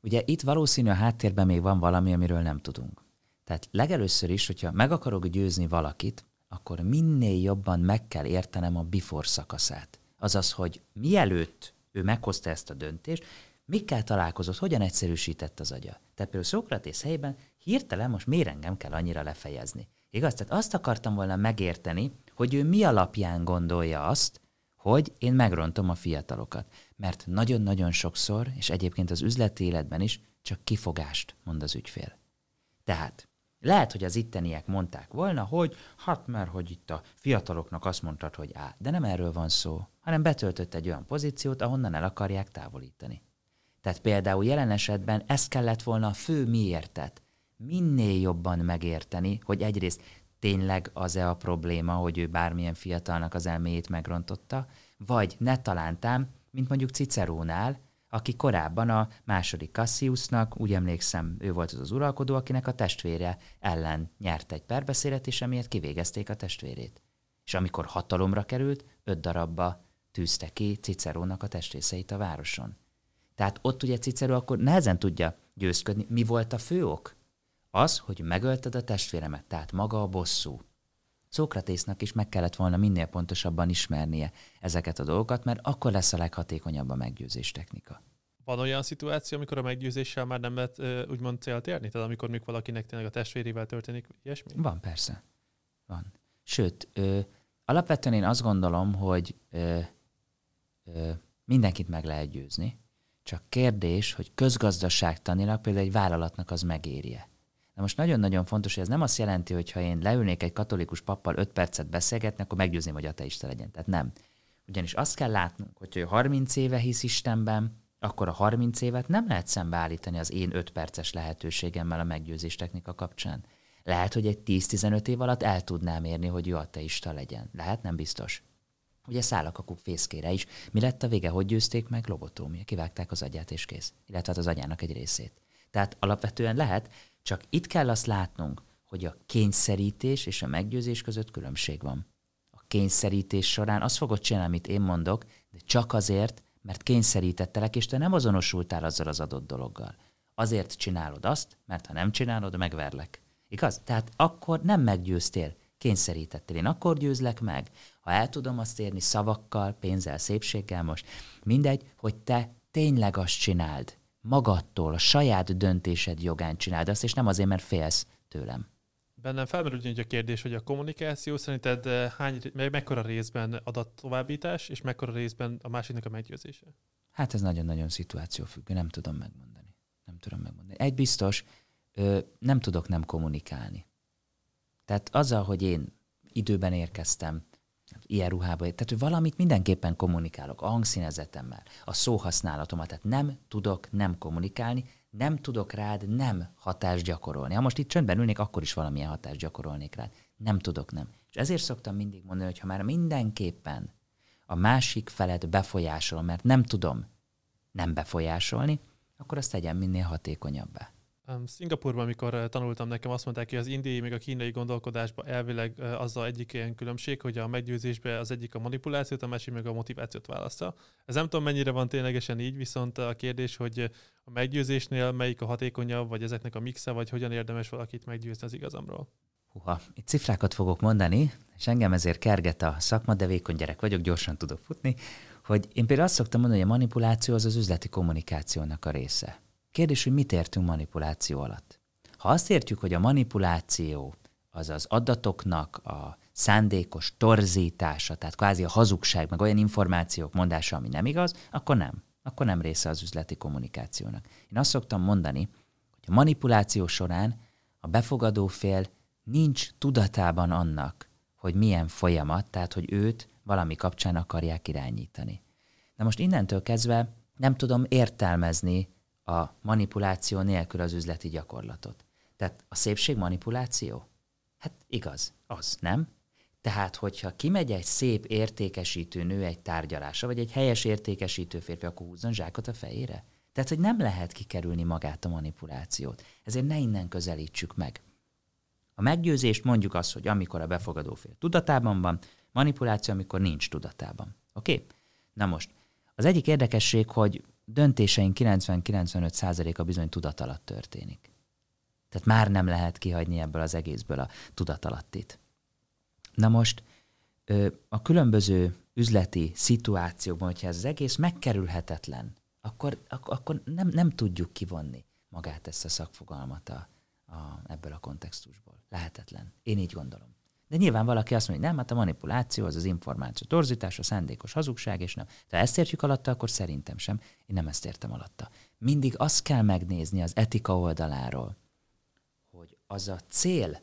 Ugye itt valószínű a háttérben még van valami, amiről nem tudunk. Tehát legelőször is, hogyha meg akarok győzni valakit, akkor minél jobban meg kell értenem a before szakaszát. Azaz, hogy mielőtt ő meghozta ezt a döntést, mikkel találkozott, hogyan egyszerűsített az agya. Tehát például Szokratész helyében hirtelen most miért engem kell annyira lefejezni. Igaz? Tehát azt akartam volna megérteni, hogy ő mi alapján gondolja azt, hogy én megrontom a fiatalokat. Mert nagyon-nagyon sokszor, és egyébként az üzleti életben is, csak kifogást mond az ügyfél. Tehát lehet, hogy az itteniek mondták volna, hogy hát mert hogy itt a fiataloknak azt mondtad, hogy á, de nem erről van szó, hanem betöltött egy olyan pozíciót, ahonnan el akarják távolítani. Tehát például jelen esetben ez kellett volna a fő miértet. Minél jobban megérteni, hogy egyrészt tényleg az-e a probléma, hogy ő bármilyen fiatalnak az elméjét megrontotta, vagy ne talántám, mint mondjuk Cicerónál, aki korábban a második Cassiusnak, úgy emlékszem, ő volt az az uralkodó, akinek a testvére ellen nyert egy perbeszélet, és emiatt kivégezték a testvérét. És amikor hatalomra került, öt darabba tűzte ki Cicerónak a testrészeit a városon. Tehát ott ugye Cicero akkor nehezen tudja győzködni. Mi volt a fő ok? Az, hogy megölted a testvéremet, tehát maga a bosszú. Szókratésznak is meg kellett volna minél pontosabban ismernie ezeket a dolgokat, mert akkor lesz a leghatékonyabb a meggyőzés technika. Van olyan szituáció, amikor a meggyőzéssel már nem lehet úgymond célt érni? Tehát amikor még valakinek tényleg a testvérével történik ilyesmi? Van, persze. Van. Sőt, ö, alapvetően én azt gondolom, hogy ö, ö, mindenkit meg lehet győzni, csak kérdés, hogy közgazdaságtanilag például egy vállalatnak az megérje. Na most nagyon-nagyon fontos, hogy ez nem azt jelenti, hogy ha én leülnék egy katolikus pappal 5 percet beszélgetni, akkor meggyőzném, hogy ateista legyen. Tehát nem. Ugyanis azt kell látnunk, hogy ő 30 éve hisz Istenben, akkor a 30 évet nem lehet szembeállítani az én 5 perces lehetőségemmel a meggyőzés technika kapcsán. Lehet, hogy egy 10-15 év alatt el tudnám érni, hogy ő ateista legyen. Lehet, nem biztos. Ugye szállakakuk fészkére is. Mi lett a vége? Hogy győzték meg? Lobotómia. Kivágták az agyát és kész. Illetve hát az agyának egy részét. Tehát alapvetően lehet, csak itt kell azt látnunk, hogy a kényszerítés és a meggyőzés között különbség van. A kényszerítés során azt fogod csinálni, amit én mondok, de csak azért, mert kényszerítettelek, és te nem azonosultál azzal az adott dologgal. Azért csinálod azt, mert ha nem csinálod, megverlek. Igaz? Tehát akkor nem meggyőztél, kényszerítettél. Én akkor győzlek meg, ha el tudom azt érni szavakkal, pénzzel, szépséggel most, mindegy, hogy te tényleg azt csináld, magadtól, a saját döntésed jogán csináld azt, és nem azért, mert félsz tőlem. Bennem felmerül a kérdés, hogy a kommunikáció szerinted eh, hány, mekkora részben adattovábbítás, és mekkora részben a másiknak a meggyőzése? Hát ez nagyon-nagyon szituáció függő, nem tudom megmondani. Nem tudom megmondani. Egy biztos, nem tudok nem kommunikálni. Tehát azzal, hogy én időben érkeztem, ilyen ruhába, tehát hogy valamit mindenképpen kommunikálok, a hangszínezetemmel, a szóhasználatomat, tehát nem tudok nem kommunikálni, nem tudok rád nem hatást gyakorolni. Ha most itt csöndben ülnék, akkor is valamilyen hatást gyakorolnék rád. Nem tudok nem. És ezért szoktam mindig mondani, hogy ha már mindenképpen a másik felet befolyásolom, mert nem tudom nem befolyásolni, akkor azt tegyem minél hatékonyabbá. Szingapurban, amikor tanultam, nekem azt mondták, hogy az indiai még a kínai gondolkodásban elvileg az a egyik ilyen különbség, hogy a meggyőzésbe az egyik a manipulációt, a másik meg a motivációt választa. Ez nem tudom, mennyire van ténylegesen így, viszont a kérdés, hogy a meggyőzésnél melyik a hatékonyabb, vagy ezeknek a mixe, vagy hogyan érdemes valakit meggyőzni az igazamról. Huha, itt cifrákat fogok mondani, és engem ezért kerget a szakma, de vékony gyerek vagyok, gyorsan tudok futni, hogy én például azt szoktam mondani, hogy a manipuláció az az üzleti kommunikációnak a része. Kérdés, hogy mit értünk manipuláció alatt. Ha azt értjük, hogy a manipuláció az az adatoknak a szándékos torzítása, tehát kvázi a hazugság, meg olyan információk mondása, ami nem igaz, akkor nem. Akkor nem része az üzleti kommunikációnak. Én azt szoktam mondani, hogy a manipuláció során a befogadó fél nincs tudatában annak, hogy milyen folyamat, tehát hogy őt valami kapcsán akarják irányítani. Na most innentől kezdve nem tudom értelmezni a manipuláció nélkül az üzleti gyakorlatot. Tehát a szépség manipuláció? Hát igaz, az, nem? Tehát, hogyha kimegy egy szép értékesítő nő egy tárgyalásra, vagy egy helyes értékesítő férfi, akkor húzzon zsákot a fejére? Tehát, hogy nem lehet kikerülni magát a manipulációt. Ezért ne innen közelítsük meg. A meggyőzést mondjuk azt, hogy amikor a befogadó fél tudatában van, manipuláció, amikor nincs tudatában. Oké? Okay? Na most, az egyik érdekesség, hogy döntéseink 90-95%-a bizony tudat alatt történik. Tehát már nem lehet kihagyni ebből az egészből a tudatalattit. Na most a különböző üzleti szituációkban, hogyha ez az egész megkerülhetetlen, akkor, ak- akkor nem, nem tudjuk kivonni magát ezt a szakfogalmat a, a, ebből a kontextusból. Lehetetlen. Én így gondolom. De nyilván valaki azt mondja, hogy nem, hát a manipuláció az az információ torzítás, a szándékos hazugság, és nem. Ha ezt értjük alatta, akkor szerintem sem. Én nem ezt értem alatta. Mindig azt kell megnézni az etika oldaláról, hogy az a cél,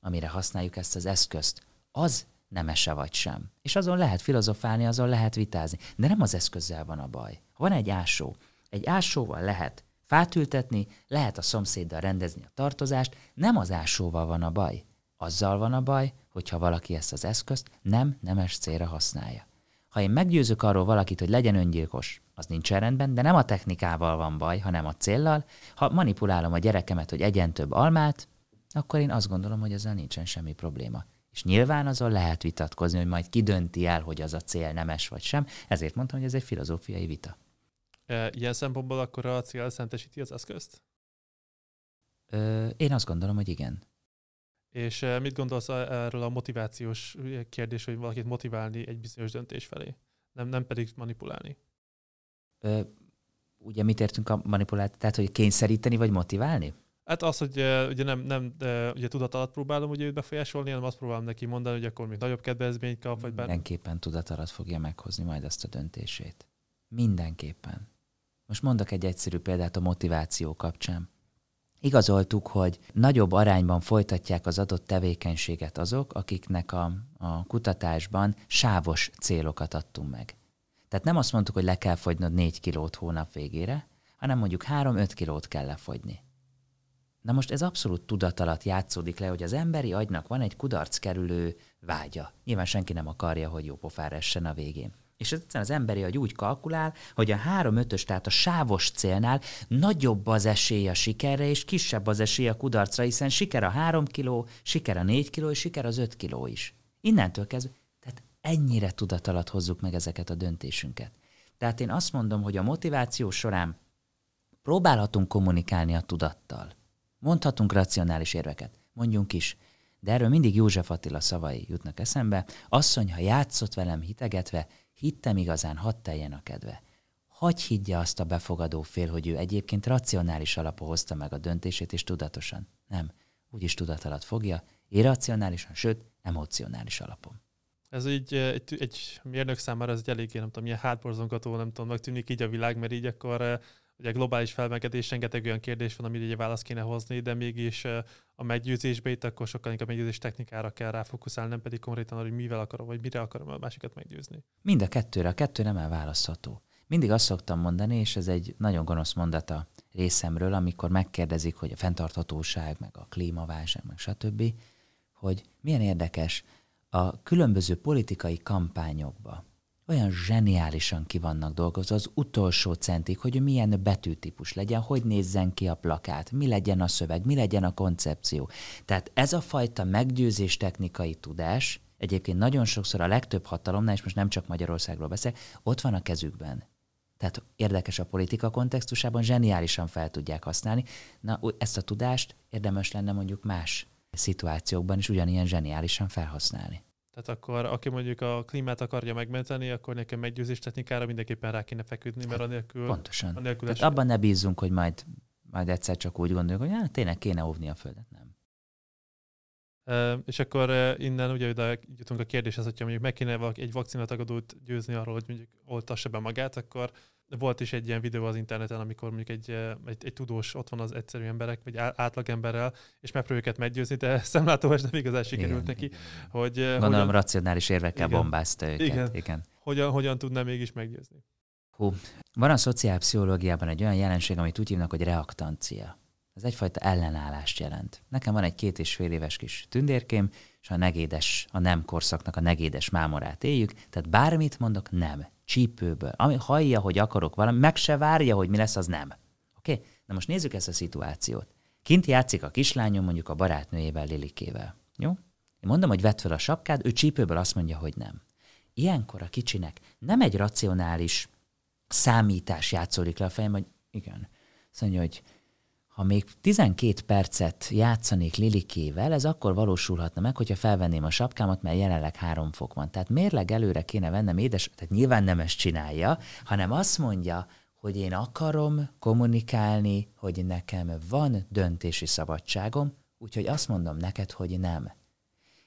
amire használjuk ezt az eszközt, az nemese vagy sem. És azon lehet filozofálni, azon lehet vitázni. De nem az eszközzel van a baj. Ha van egy ásó, egy ásóval lehet fát ültetni, lehet a szomszéddal rendezni a tartozást, nem az ásóval van a baj. Azzal van a baj, hogyha valaki ezt az eszközt nem nemes célra használja. Ha én meggyőzök arról valakit, hogy legyen öngyilkos, az nincs rendben, de nem a technikával van baj, hanem a céllal. Ha manipulálom a gyerekemet, hogy egyen több almát, akkor én azt gondolom, hogy ezzel nincsen semmi probléma. És nyilván azon lehet vitatkozni, hogy majd ki dönti el, hogy az a cél nemes vagy sem. Ezért mondtam, hogy ez egy filozófiai vita. E, ilyen szempontból akkor a cél szentesíti az eszközt? Ö, én azt gondolom, hogy igen. És e, mit gondolsz erről a motivációs kérdés, hogy valakit motiválni egy bizonyos döntés felé, nem, nem pedig manipulálni? Ö, ugye mit értünk a manipulációt? Tehát, hogy kényszeríteni vagy motiválni? Hát az, hogy uh, ugye nem, nem uh, ugye tudat alatt próbálom ugye őt befolyásolni, hanem azt próbálom neki mondani, hogy akkor még nagyobb kedvezményt kap, vagy bár... Mindenképpen tudat alatt fogja meghozni majd ezt a döntését. Mindenképpen. Most mondok egy egyszerű példát a motiváció kapcsán. Igazoltuk, hogy nagyobb arányban folytatják az adott tevékenységet azok, akiknek a, a kutatásban sávos célokat adtunk meg. Tehát nem azt mondtuk, hogy le kell fogynod 4 kilót hónap végére, hanem mondjuk 3-5 kilót kell lefogyni. Na most ez abszolút tudat alatt játszódik le, hogy az emberi agynak van egy kudarc kerülő vágya. Nyilván senki nem akarja, hogy jó pofára essen a végén. És egyszerűen az emberi agy úgy kalkulál, hogy a 3-5-ös, tehát a sávos célnál nagyobb az esély a sikerre, és kisebb az esély a kudarcra, hiszen siker a 3 kiló, siker a 4 kiló, és siker az 5 kiló is. Innentől kezdve, tehát ennyire tudat alatt hozzuk meg ezeket a döntésünket. Tehát én azt mondom, hogy a motiváció során próbálhatunk kommunikálni a tudattal. Mondhatunk racionális érveket, mondjunk is, de erről mindig József Attila szavai jutnak eszembe. Asszony, ha játszott velem hitegetve, hittem igazán, hadd teljen a kedve. Hagy higgye azt a befogadó fél, hogy ő egyébként racionális alapon hozta meg a döntését, és tudatosan. Nem, úgyis tudat alatt fogja, irracionálisan, sőt, emocionális alapon. Ez így egy, egy mérnök számára ez egy eléggé, nem tudom, milyen hátborzongató, nem tudom, megtűnik így a világ, mert így akkor Ugye globális felmelegedés rengeteg olyan kérdés van, amire ugye választ kéne hozni, de mégis a meggyőzésbe itt akkor sokkal inkább meggyőzés technikára kell ráfókuszálni, nem pedig konkrétan hogy mivel akarom, vagy mire akarom a másikat meggyőzni. Mind a kettőre, a kettő nem elválasztható. Mindig azt szoktam mondani, és ez egy nagyon gonosz mondata részemről, amikor megkérdezik, hogy a fenntarthatóság, meg a klímaválság, meg stb., hogy milyen érdekes, a különböző politikai kampányokba olyan zseniálisan ki vannak dolgozva az utolsó centig, hogy milyen betűtípus legyen, hogy nézzen ki a plakát, mi legyen a szöveg, mi legyen a koncepció. Tehát ez a fajta meggyőzés technikai tudás, egyébként nagyon sokszor a legtöbb hatalomnál, és most nem csak Magyarországról beszélek, ott van a kezükben. Tehát érdekes a politika kontextusában, zseniálisan fel tudják használni. Na, ezt a tudást érdemes lenne mondjuk más szituációkban is ugyanilyen zseniálisan felhasználni. Tehát akkor, aki mondjuk a klímát akarja megmenteni, akkor nekem meggyőzés technikára mindenképpen rá kéne feküdni, mert anélkül... Pontosan. Anélkül Tehát abban ne bízzunk, hogy majd, majd egyszer csak úgy gondoljuk, hogy hát, tényleg kéne óvni a Földet, nem. Uh, és akkor innen ugye oda jutunk a kérdéshez, hogyha mondjuk meg kéne egy vakcinatagadót győzni arról, hogy mondjuk oltassa be magát, akkor volt is egy ilyen videó az interneten, amikor mondjuk egy, egy, egy tudós ott van az egyszerű emberek, vagy átlag emberrel, és megpróbálja őket meggyőzni, de szemlátóan nem igazán sikerült igen, neki. Hogy, Gondolom hogyan, racionális érvekkel igen, bombázta őket. Igen. igen. Hogyan, hogyan tudná mégis meggyőzni? Hú. Van a szociálpszichológiában egy olyan jelenség, amit úgy hívnak, hogy reaktancia. Ez egyfajta ellenállást jelent. Nekem van egy két és fél éves kis tündérkém, és a negédes, a nem korszaknak a negédes mámorát éljük, tehát bármit mondok, nem. Csípőből. Ami hallja, hogy akarok valami, meg se várja, hogy mi lesz, az nem. Oké? Okay? Na most nézzük ezt a szituációt. Kint játszik a kislányom mondjuk a barátnőjével, Lilikével. Jó? Én mondom, hogy vedd fel a sapkád, ő csípőből azt mondja, hogy nem. Ilyenkor a kicsinek nem egy racionális számítás játszódik le a fejem, hogy igen. Azt mondja, hogy ha még 12 percet játszanék Lilikével, ez akkor valósulhatna meg, hogyha felvenném a sapkámat, mert jelenleg három fok van. Tehát mérleg előre kéne vennem édes, tehát nyilván nem ezt csinálja, hanem azt mondja, hogy én akarom kommunikálni, hogy nekem van döntési szabadságom, úgyhogy azt mondom neked, hogy nem.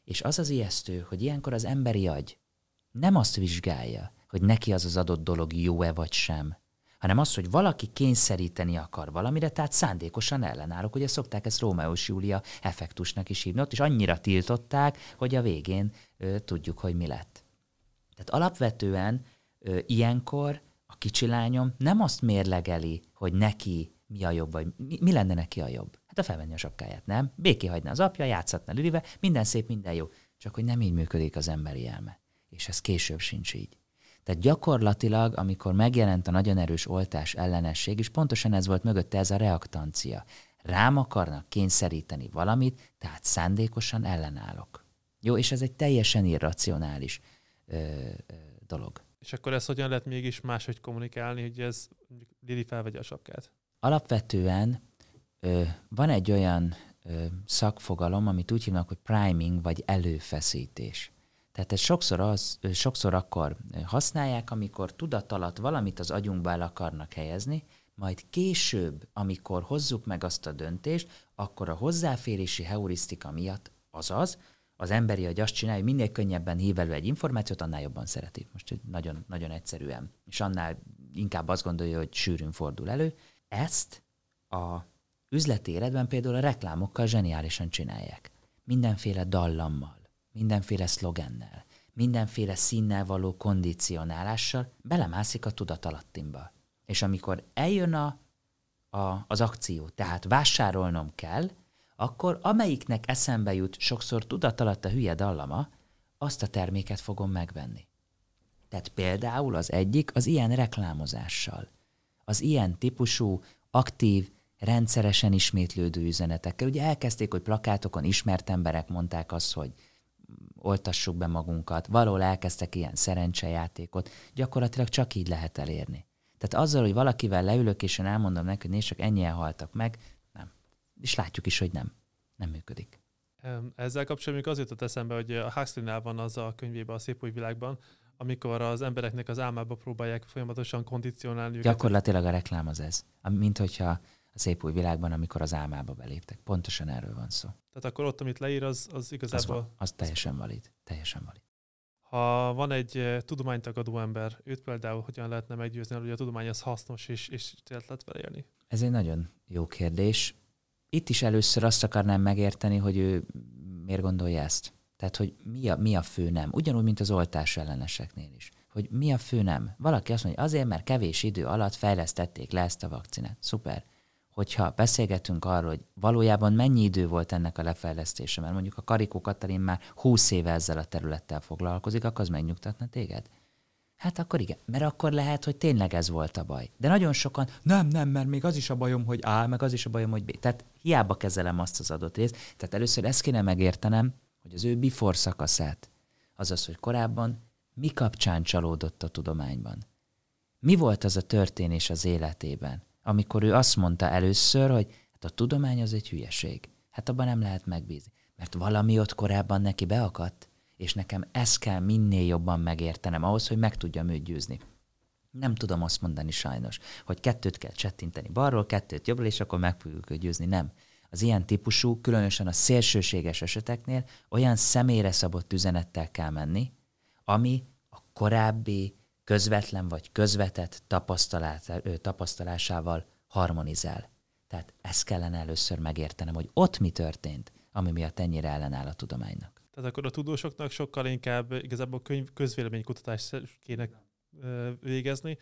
És az az ijesztő, hogy ilyenkor az emberi agy nem azt vizsgálja, hogy neki az az adott dolog jó-e vagy sem, hanem az, hogy valaki kényszeríteni akar valamire, tehát szándékosan ellenállok. Ugye szokták ezt Rómeós Júlia effektusnak is hívni, ott is annyira tiltották, hogy a végén ö, tudjuk, hogy mi lett. Tehát alapvetően ö, ilyenkor a kicsi lányom nem azt mérlegeli, hogy neki mi a jobb, vagy mi, mi lenne neki a jobb. Hát a felvenni a sapkáját, nem? Béké hagyna az apja, játszhatna Lilive, minden szép, minden jó. Csak hogy nem így működik az emberi elme. És ez később sincs így. Tehát gyakorlatilag, amikor megjelent a nagyon erős oltás ellenesség, és pontosan ez volt mögötte ez a reaktancia. Rám akarnak kényszeríteni valamit, tehát szándékosan ellenállok. Jó, és ez egy teljesen irracionális ö, ö, dolog. És akkor ezt hogyan lehet mégis máshogy kommunikálni, hogy ez Lili felvegye a sapkát? Alapvetően ö, van egy olyan ö, szakfogalom, amit úgy hívnak, hogy priming, vagy előfeszítés. Tehát ez sokszor, az, sokszor akkor használják, amikor tudat alatt valamit az agyunkba el akarnak helyezni, majd később, amikor hozzuk meg azt a döntést, akkor a hozzáférési heurisztika miatt, azaz, az emberi agy azt csinálja, hogy minél könnyebben hív elő egy információt, annál jobban szereti. Most nagyon, nagyon egyszerűen. És annál inkább azt gondolja, hogy sűrűn fordul elő. Ezt a üzleti életben például a reklámokkal zseniálisan csinálják. Mindenféle dallammal mindenféle szlogennel, mindenféle színnel való kondicionálással belemászik a tudatalattimba. És amikor eljön a, a, az akció, tehát vásárolnom kell, akkor amelyiknek eszembe jut sokszor tudatalat a hülye dallama, azt a terméket fogom megvenni. Tehát például az egyik az ilyen reklámozással, az ilyen típusú, aktív, rendszeresen ismétlődő üzenetekkel. Ugye elkezdték, hogy plakátokon ismert emberek mondták azt, hogy oltassuk be magunkat, valahol elkezdtek ilyen szerencsejátékot, gyakorlatilag csak így lehet elérni. Tehát azzal, hogy valakivel leülök, és én elmondom neki, hogy nézd, csak ennyien haltak meg, nem. És látjuk is, hogy nem. Nem működik. Ezzel kapcsolatban az jutott eszembe, hogy a Huxley-nál van az a könyvében, a Szép új világban, amikor az embereknek az álmába próbálják folyamatosan kondicionálni őket. Gyakorlatilag a reklám az ez. Mint hogyha a szép új világban, amikor az álmába beléptek. Pontosan erről van szó. Tehát akkor ott, amit leír, az, az igazából... Az, az teljesen valid. Teljesen valid. Ha van egy uh, tudománytagadó ember, őt például hogyan lehetne meggyőzni, hogy a tudomány az hasznos és, és lehet vele élni? Ez egy nagyon jó kérdés. Itt is először azt akarnám megérteni, hogy ő miért gondolja ezt. Tehát, hogy mi a, mi a fő nem. Ugyanúgy, mint az oltás elleneseknél is. Hogy mi a fő nem. Valaki azt mondja, azért, mert kevés idő alatt fejlesztették le ezt a vakcinát. Szuper hogyha beszélgetünk arról, hogy valójában mennyi idő volt ennek a lefejlesztése, mert mondjuk a Karikó Katalin már 20 éve ezzel a területtel foglalkozik, akkor az megnyugtatna téged? Hát akkor igen, mert akkor lehet, hogy tényleg ez volt a baj. De nagyon sokan, nem, nem, mert még az is a bajom, hogy A, meg az is a bajom, hogy B. Tehát hiába kezelem azt az adott részt. Tehát először ezt kéne megértenem, hogy az ő before szakaszát, azaz, hogy korábban mi kapcsán csalódott a tudományban. Mi volt az a történés az életében, amikor ő azt mondta először, hogy hát a tudomány az egy hülyeség. Hát abban nem lehet megbízni. Mert valami ott korábban neki beakadt, és nekem ezt kell minél jobban megértenem ahhoz, hogy meg tudjam őt győzni. Nem tudom azt mondani sajnos, hogy kettőt kell csettinteni balról, kettőt jobbról, és akkor meg fogjuk őt győzni. Nem. Az ilyen típusú, különösen a szélsőséges eseteknél olyan személyre szabott üzenettel kell menni, ami a korábbi közvetlen vagy közvetett tapasztalásával harmonizál. Tehát ezt kellene először megértenem, hogy ott mi történt, ami miatt ennyire ellenáll a tudománynak. Tehát akkor a tudósoknak sokkal inkább igazából könyv, közvéleménykutatást kéne végezni,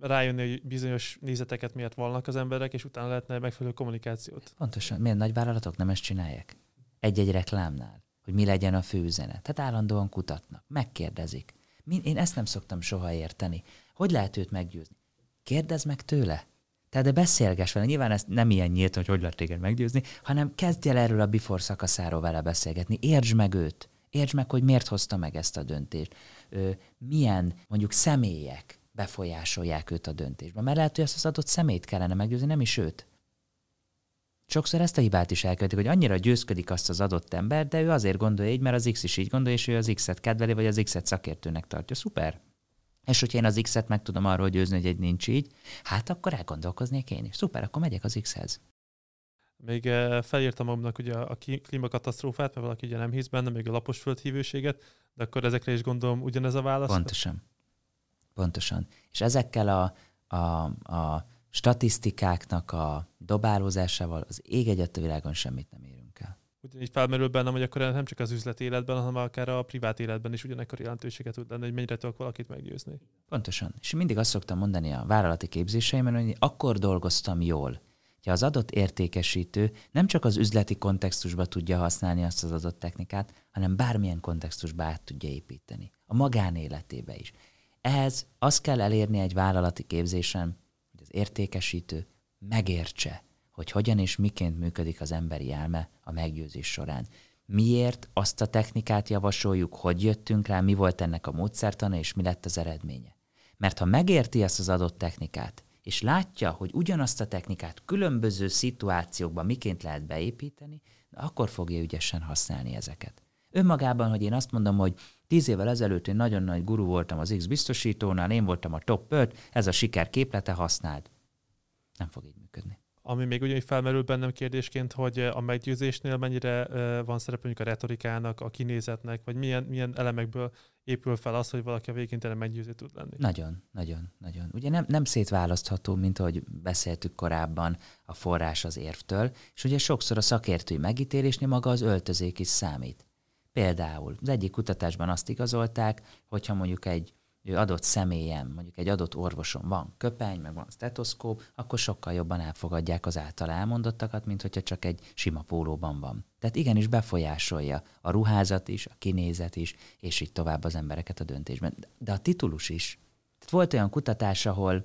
rájönni, hogy bizonyos nézeteket miért vannak az emberek, és utána lehetne megfelelő kommunikációt. Pontosan. Milyen nagy vállalatok nem ezt csinálják? Egy-egy reklámnál, hogy mi legyen a főüzenet. Tehát állandóan kutatnak, megkérdezik. Én ezt nem szoktam soha érteni. Hogy lehet őt meggyőzni? Kérdezd meg tőle. Tehát de beszélgess vele. Nyilván ez nem ilyen nyílt, hogy hogy lehet téged meggyőzni, hanem kezdj el erről a before szakaszáról vele beszélgetni. Értsd meg őt. Értsd meg, hogy miért hozta meg ezt a döntést. Ö, milyen mondjuk személyek befolyásolják őt a döntésben. Mert lehet, hogy ezt az adott szemét kellene meggyőzni, nem is őt. Sokszor ezt a hibát is elkövetik, hogy annyira győzködik azt az adott ember, de ő azért gondolja így, mert az X is így gondolja, és ő az X-et kedveli, vagy az X-et szakértőnek tartja. Szuper. És hogyha én az X-et meg tudom arról győzni, hogy egy nincs így, hát akkor elgondolkoznék én is. Szuper, akkor megyek az X-hez. Még eh, felírtam magamnak ugye a klímakatasztrófát, mert valaki ugye nem hisz benne, még a lapos földhívőséget, de akkor ezekre is gondolom ugyanez a válasz. Pontosan. Pontosan. És ezekkel a, a, a statisztikáknak a dobálózásával az ég egyet a világon semmit nem érünk el. Ugyanígy felmerül bennem, hogy akkor nem csak az üzleti életben, hanem akár a privát életben is ugyanekkor jelentőséget tud lenni, hogy mennyire tudok valakit meggyőzni. Pontosan. És mindig azt szoktam mondani a vállalati képzéseimben, hogy akkor dolgoztam jól, hogy az adott értékesítő nem csak az üzleti kontextusba tudja használni azt az adott technikát, hanem bármilyen kontextusba át tudja építeni. A magánéletébe is. Ehhez azt kell elérni egy vállalati képzésen, értékesítő megértse, hogy hogyan és miként működik az emberi elme a meggyőzés során. Miért azt a technikát javasoljuk, hogy jöttünk rá, mi volt ennek a módszertana, és mi lett az eredménye. Mert ha megérti ezt az adott technikát, és látja, hogy ugyanazt a technikát különböző szituációkban miként lehet beépíteni, akkor fogja ügyesen használni ezeket. Önmagában, hogy én azt mondom, hogy tíz évvel ezelőtt én nagyon nagy guru voltam az X biztosítónál, én voltam a top 5, ez a siker képlete, használd. Nem fog így működni. Ami még ugyanúgy felmerül bennem kérdésként, hogy a meggyőzésnél mennyire van szerepe a retorikának, a kinézetnek, vagy milyen, milyen elemekből épül fel az, hogy valaki a végén tényleg meggyőző tud lenni. Nagyon, nagyon, nagyon. Ugye nem, nem szétválasztható, mint ahogy beszéltük korábban, a forrás az érvtől, és ugye sokszor a szakértői megítélésnél maga az öltözék is számít. Például az egyik kutatásban azt igazolták, hogyha mondjuk egy adott személyen, mondjuk egy adott orvoson van köpeny, meg van stetoszkóp, akkor sokkal jobban elfogadják az által elmondottakat, mint hogyha csak egy sima pólóban van. Tehát igenis befolyásolja a ruházat is, a kinézet is, és így tovább az embereket a döntésben. De a titulus is. Tehát volt olyan kutatás, ahol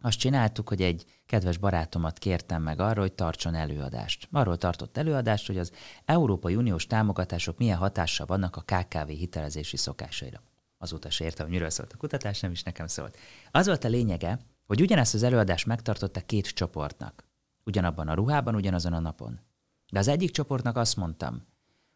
azt csináltuk, hogy egy kedves barátomat kértem meg arra, hogy tartson előadást. Arról tartott előadást, hogy az Európai Uniós támogatások milyen hatással vannak a KKV hitelezési szokásaira. Azóta se értem, hogy miről szólt a kutatás, nem is nekem szólt. Az volt a lényege, hogy ugyanezt az előadást megtartotta két csoportnak. Ugyanabban a ruhában, ugyanazon a napon. De az egyik csoportnak azt mondtam,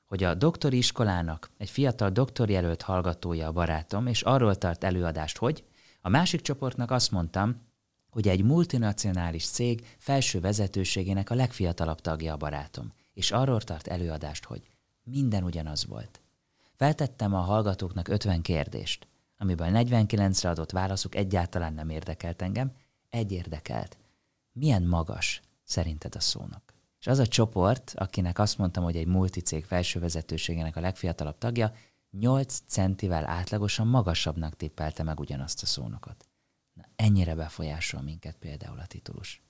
hogy a doktori iskolának egy fiatal doktorjelölt hallgatója a barátom, és arról tart előadást, hogy a másik csoportnak azt mondtam, hogy egy multinacionális cég felső vezetőségének a legfiatalabb tagja a barátom, és arról tart előadást, hogy minden ugyanaz volt. Feltettem a hallgatóknak 50 kérdést, amiből 49-re adott válaszuk egyáltalán nem érdekelt engem, egy érdekelt. Milyen magas szerinted a szónak? És az a csoport, akinek azt mondtam, hogy egy multicég felső vezetőségének a legfiatalabb tagja, 8 centivel átlagosan magasabbnak tippelte meg ugyanazt a szónokot. Ennyire befolyásol minket például a titulus.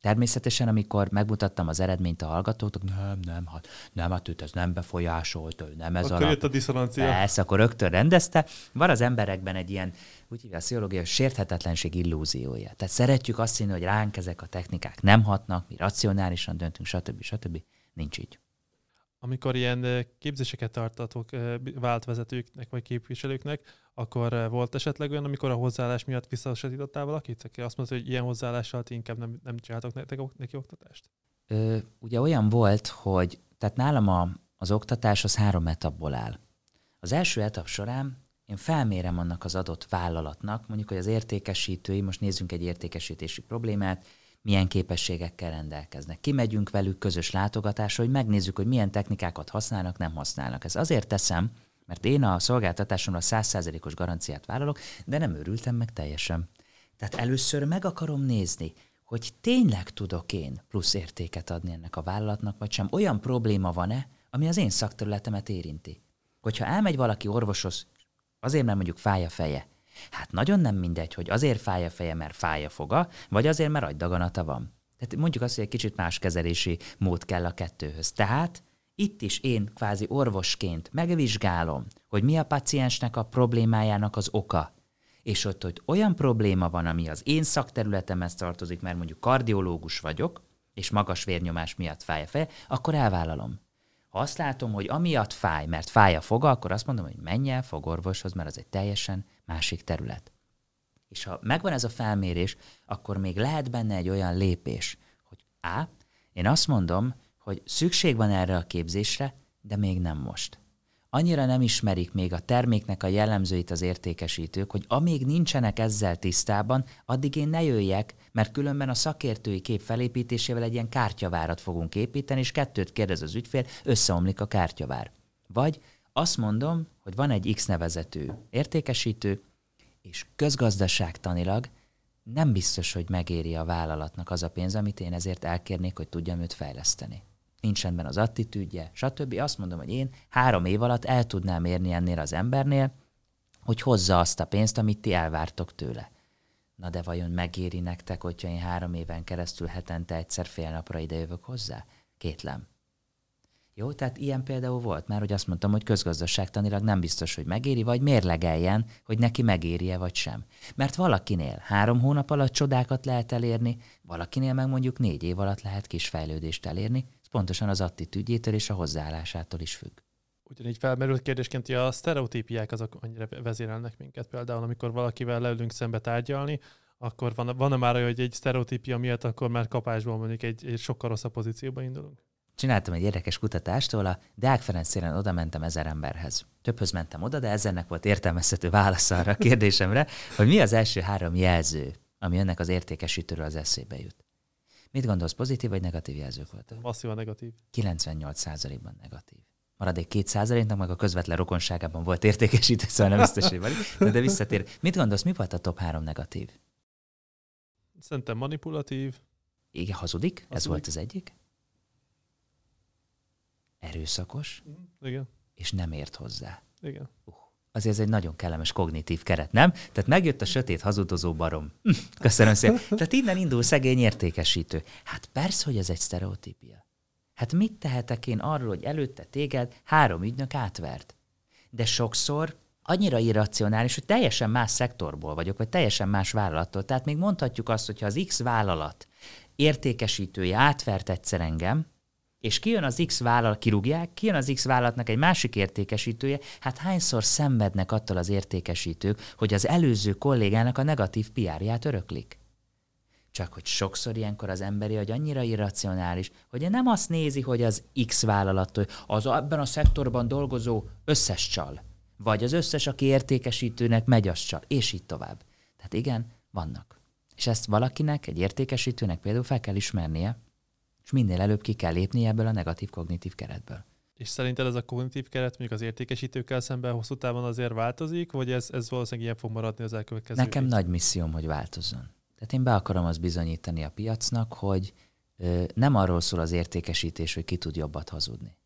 Természetesen, amikor megmutattam az eredményt a hallgatóknak, nem, nem, hát, nem, hát őt ez nem befolyásolt, nem ez akkor jött a diszonancia. Persze, akkor rögtön rendezte. Van az emberekben egy ilyen, úgy hívja a pszichológia, sérthetetlenség illúziója. Tehát szeretjük azt hinni, hogy ránk ezek a technikák nem hatnak, mi racionálisan döntünk, stb. stb. Nincs így amikor ilyen képzéseket tartatok vált vezetőknek vagy képviselőknek, akkor volt esetleg olyan, amikor a hozzáállás miatt visszasítottál valakit, aki azt mondta, hogy ilyen hozzáállással ti inkább nem, nem csináltok neki, neki oktatást? Ö, ugye olyan volt, hogy tehát nálam a, az oktatás az három etapból áll. Az első etap során én felmérem annak az adott vállalatnak, mondjuk, hogy az értékesítői, most nézzünk egy értékesítési problémát, milyen képességekkel rendelkeznek. Kimegyünk velük közös látogatásra, hogy megnézzük, hogy milyen technikákat használnak, nem használnak. Ez azért teszem, Mert én a szolgáltatásomra 100%-os garanciát vállalok, de nem örültem meg teljesen. Tehát először meg akarom nézni, hogy tényleg tudok én plusz értéket adni ennek a vállalatnak, vagy sem. Olyan probléma van-e, ami az én szakterületemet érinti. Hogyha elmegy valaki orvoshoz, azért, mert mondjuk fáj a feje, hát nagyon nem mindegy, hogy azért fáj a feje, mert fáj a foga, vagy azért, mert agydaganata van. Tehát mondjuk azt, hogy egy kicsit más kezelési mód kell a kettőhöz. Tehát itt is én kvázi orvosként megvizsgálom, hogy mi a paciensnek a problémájának az oka. És ott, hogy olyan probléma van, ami az én szakterületemhez tartozik, mert mondjuk kardiológus vagyok, és magas vérnyomás miatt fáj a feje, akkor elvállalom. Ha azt látom, hogy amiatt fáj, mert fáj a foga, akkor azt mondom, hogy menj el fogorvoshoz, mert az egy teljesen másik terület. És ha megvan ez a felmérés, akkor még lehet benne egy olyan lépés, hogy A, én azt mondom, hogy szükség van erre a képzésre, de még nem most. Annyira nem ismerik még a terméknek a jellemzőit az értékesítők, hogy amíg nincsenek ezzel tisztában, addig én ne jöjjek, mert különben a szakértői kép felépítésével egy ilyen kártyavárat fogunk építeni, és kettőt kérdez az ügyfél, összeomlik a kártyavár. Vagy azt mondom, hogy van egy X nevezetű értékesítő, és közgazdaságtanilag nem biztos, hogy megéri a vállalatnak az a pénz, amit én ezért elkérnék, hogy tudjam őt fejleszteni. Nincs rendben az attitűdje, stb. Azt mondom, hogy én három év alatt el tudnám érni ennél az embernél, hogy hozza azt a pénzt, amit ti elvártok tőle. Na de vajon megéri nektek, hogyha én három éven keresztül hetente egyszer fél napra idejövök hozzá? Kétlem. Jó, tehát ilyen például volt már, hogy azt mondtam, hogy közgazdaságtanilag nem biztos, hogy megéri, vagy mérlegeljen, hogy neki megéri-e vagy sem. Mert valakinél három hónap alatt csodákat lehet elérni, valakinél meg mondjuk négy év alatt lehet kis fejlődést elérni, ez pontosan az attitűdjétől és a hozzáállásától is függ. Ugyanígy felmerült kérdésként, hogy a sztereotípiák azok annyira vezérelnek minket például, amikor valakivel leülünk szembe tárgyalni, akkor van, van-e már olyan, hogy egy sztereotípia miatt akkor már kapásból mondjuk egy, egy sokkal rosszabb pozícióba indulunk? Csináltam egy érdekes kutatást, ahol a Deák Ferenc téren oda mentem ezer emberhez. Többhöz mentem oda, de ezernek volt értelmezhető válasz arra a kérdésemre, hogy mi az első három jelző, ami önnek az értékesítőről az eszébe jut. Mit gondolsz, pozitív vagy negatív jelzők voltak? Masszívan negatív. 98%-ban negatív. Maradék 2%-nak meg a közvetlen rokonságában volt értékesítő, szóval nem biztos, hogy de, de visszatér. Mit gondolsz, mi volt a top 3 negatív? Szerintem manipulatív. Igen, hazudik, hazudik. ez volt az egyik erőszakos, Igen. és nem ért hozzá. Igen. Uh, azért ez egy nagyon kellemes kognitív keret, nem? Tehát megjött a sötét hazudozó barom. Hm, köszönöm szépen. Tehát innen indul szegény értékesítő. Hát persze, hogy ez egy sztereotípia. Hát mit tehetek én arról, hogy előtte téged három ügynök átvert? De sokszor annyira irracionális, hogy teljesen más szektorból vagyok, vagy teljesen más vállalattól. Tehát még mondhatjuk azt, hogy ha az X vállalat értékesítője átvert egyszer engem, és kijön az X vállalat, kirúgják, kijön az X vállalatnak egy másik értékesítője, hát hányszor szenvednek attól az értékesítők, hogy az előző kollégának a negatív PR-ját öröklik? Csak hogy sokszor ilyenkor az emberi hogy annyira irracionális, hogy nem azt nézi, hogy az X vállalattól, az ebben a szektorban dolgozó összes csal, vagy az összes, aki értékesítőnek megy, az csal, és így tovább. Tehát igen, vannak. És ezt valakinek, egy értékesítőnek például fel kell ismernie, és minél előbb ki kell lépni ebből a negatív kognitív keretből. És szerinted ez a kognitív keret mondjuk az értékesítőkkel szemben hosszú távon azért változik, vagy ez, ez valószínűleg ilyen fog maradni az elkövetkező Nekem év? nagy misszióm, hogy változzon. Tehát én be akarom azt bizonyítani a piacnak, hogy ö, nem arról szól az értékesítés, hogy ki tud jobbat hazudni,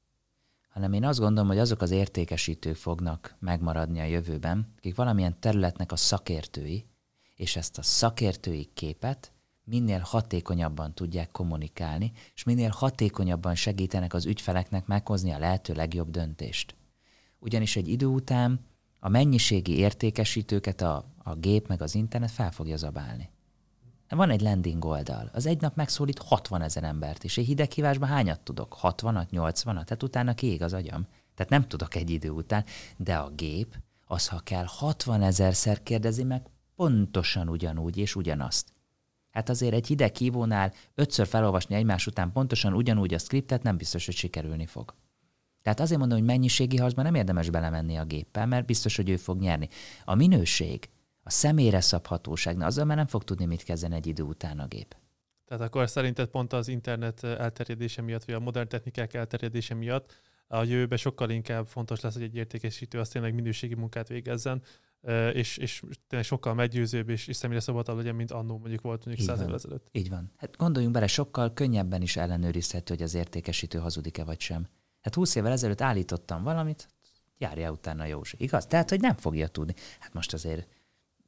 hanem én azt gondolom, hogy azok az értékesítők fognak megmaradni a jövőben, akik valamilyen területnek a szakértői, és ezt a szakértői képet minél hatékonyabban tudják kommunikálni, és minél hatékonyabban segítenek az ügyfeleknek meghozni a lehető legjobb döntést. Ugyanis egy idő után a mennyiségi értékesítőket a, a gép meg az internet fel fogja zabálni. Van egy landing oldal, az egy nap megszólít 60 ezer embert, és egy hideghívásban hányat tudok? 60-at, 80-at? Tehát utána kiég az agyam. Tehát nem tudok egy idő után, de a gép, az ha kell 60 ezerszer kérdezi meg pontosan ugyanúgy és ugyanazt. Hát azért egy hideg hívónál ötször felolvasni egymás után pontosan ugyanúgy a skriptet nem biztos, hogy sikerülni fog. Tehát azért mondom, hogy mennyiségi harcban nem érdemes belemenni a géppel, mert biztos, hogy ő fog nyerni. A minőség, a személyre szabhatóság, na azzal már nem fog tudni mit kezdeni egy idő után a gép. Tehát akkor szerinted pont az internet elterjedése miatt, vagy a modern technikák elterjedése miatt a jövőben sokkal inkább fontos lesz, hogy egy értékesítő az tényleg minőségi munkát végezzen, és, és tényleg sokkal meggyőzőbb és, és személyre szabadabb legyen, mint annó mondjuk volt mondjuk száz évvel ezelőtt. Így van. Hát gondoljunk bele, sokkal könnyebben is ellenőrizhető, hogy az értékesítő hazudik-e vagy sem. Hát 20 évvel ezelőtt állítottam valamit, járja utána Józsi. Igaz? Tehát, hogy nem fogja tudni. Hát most azért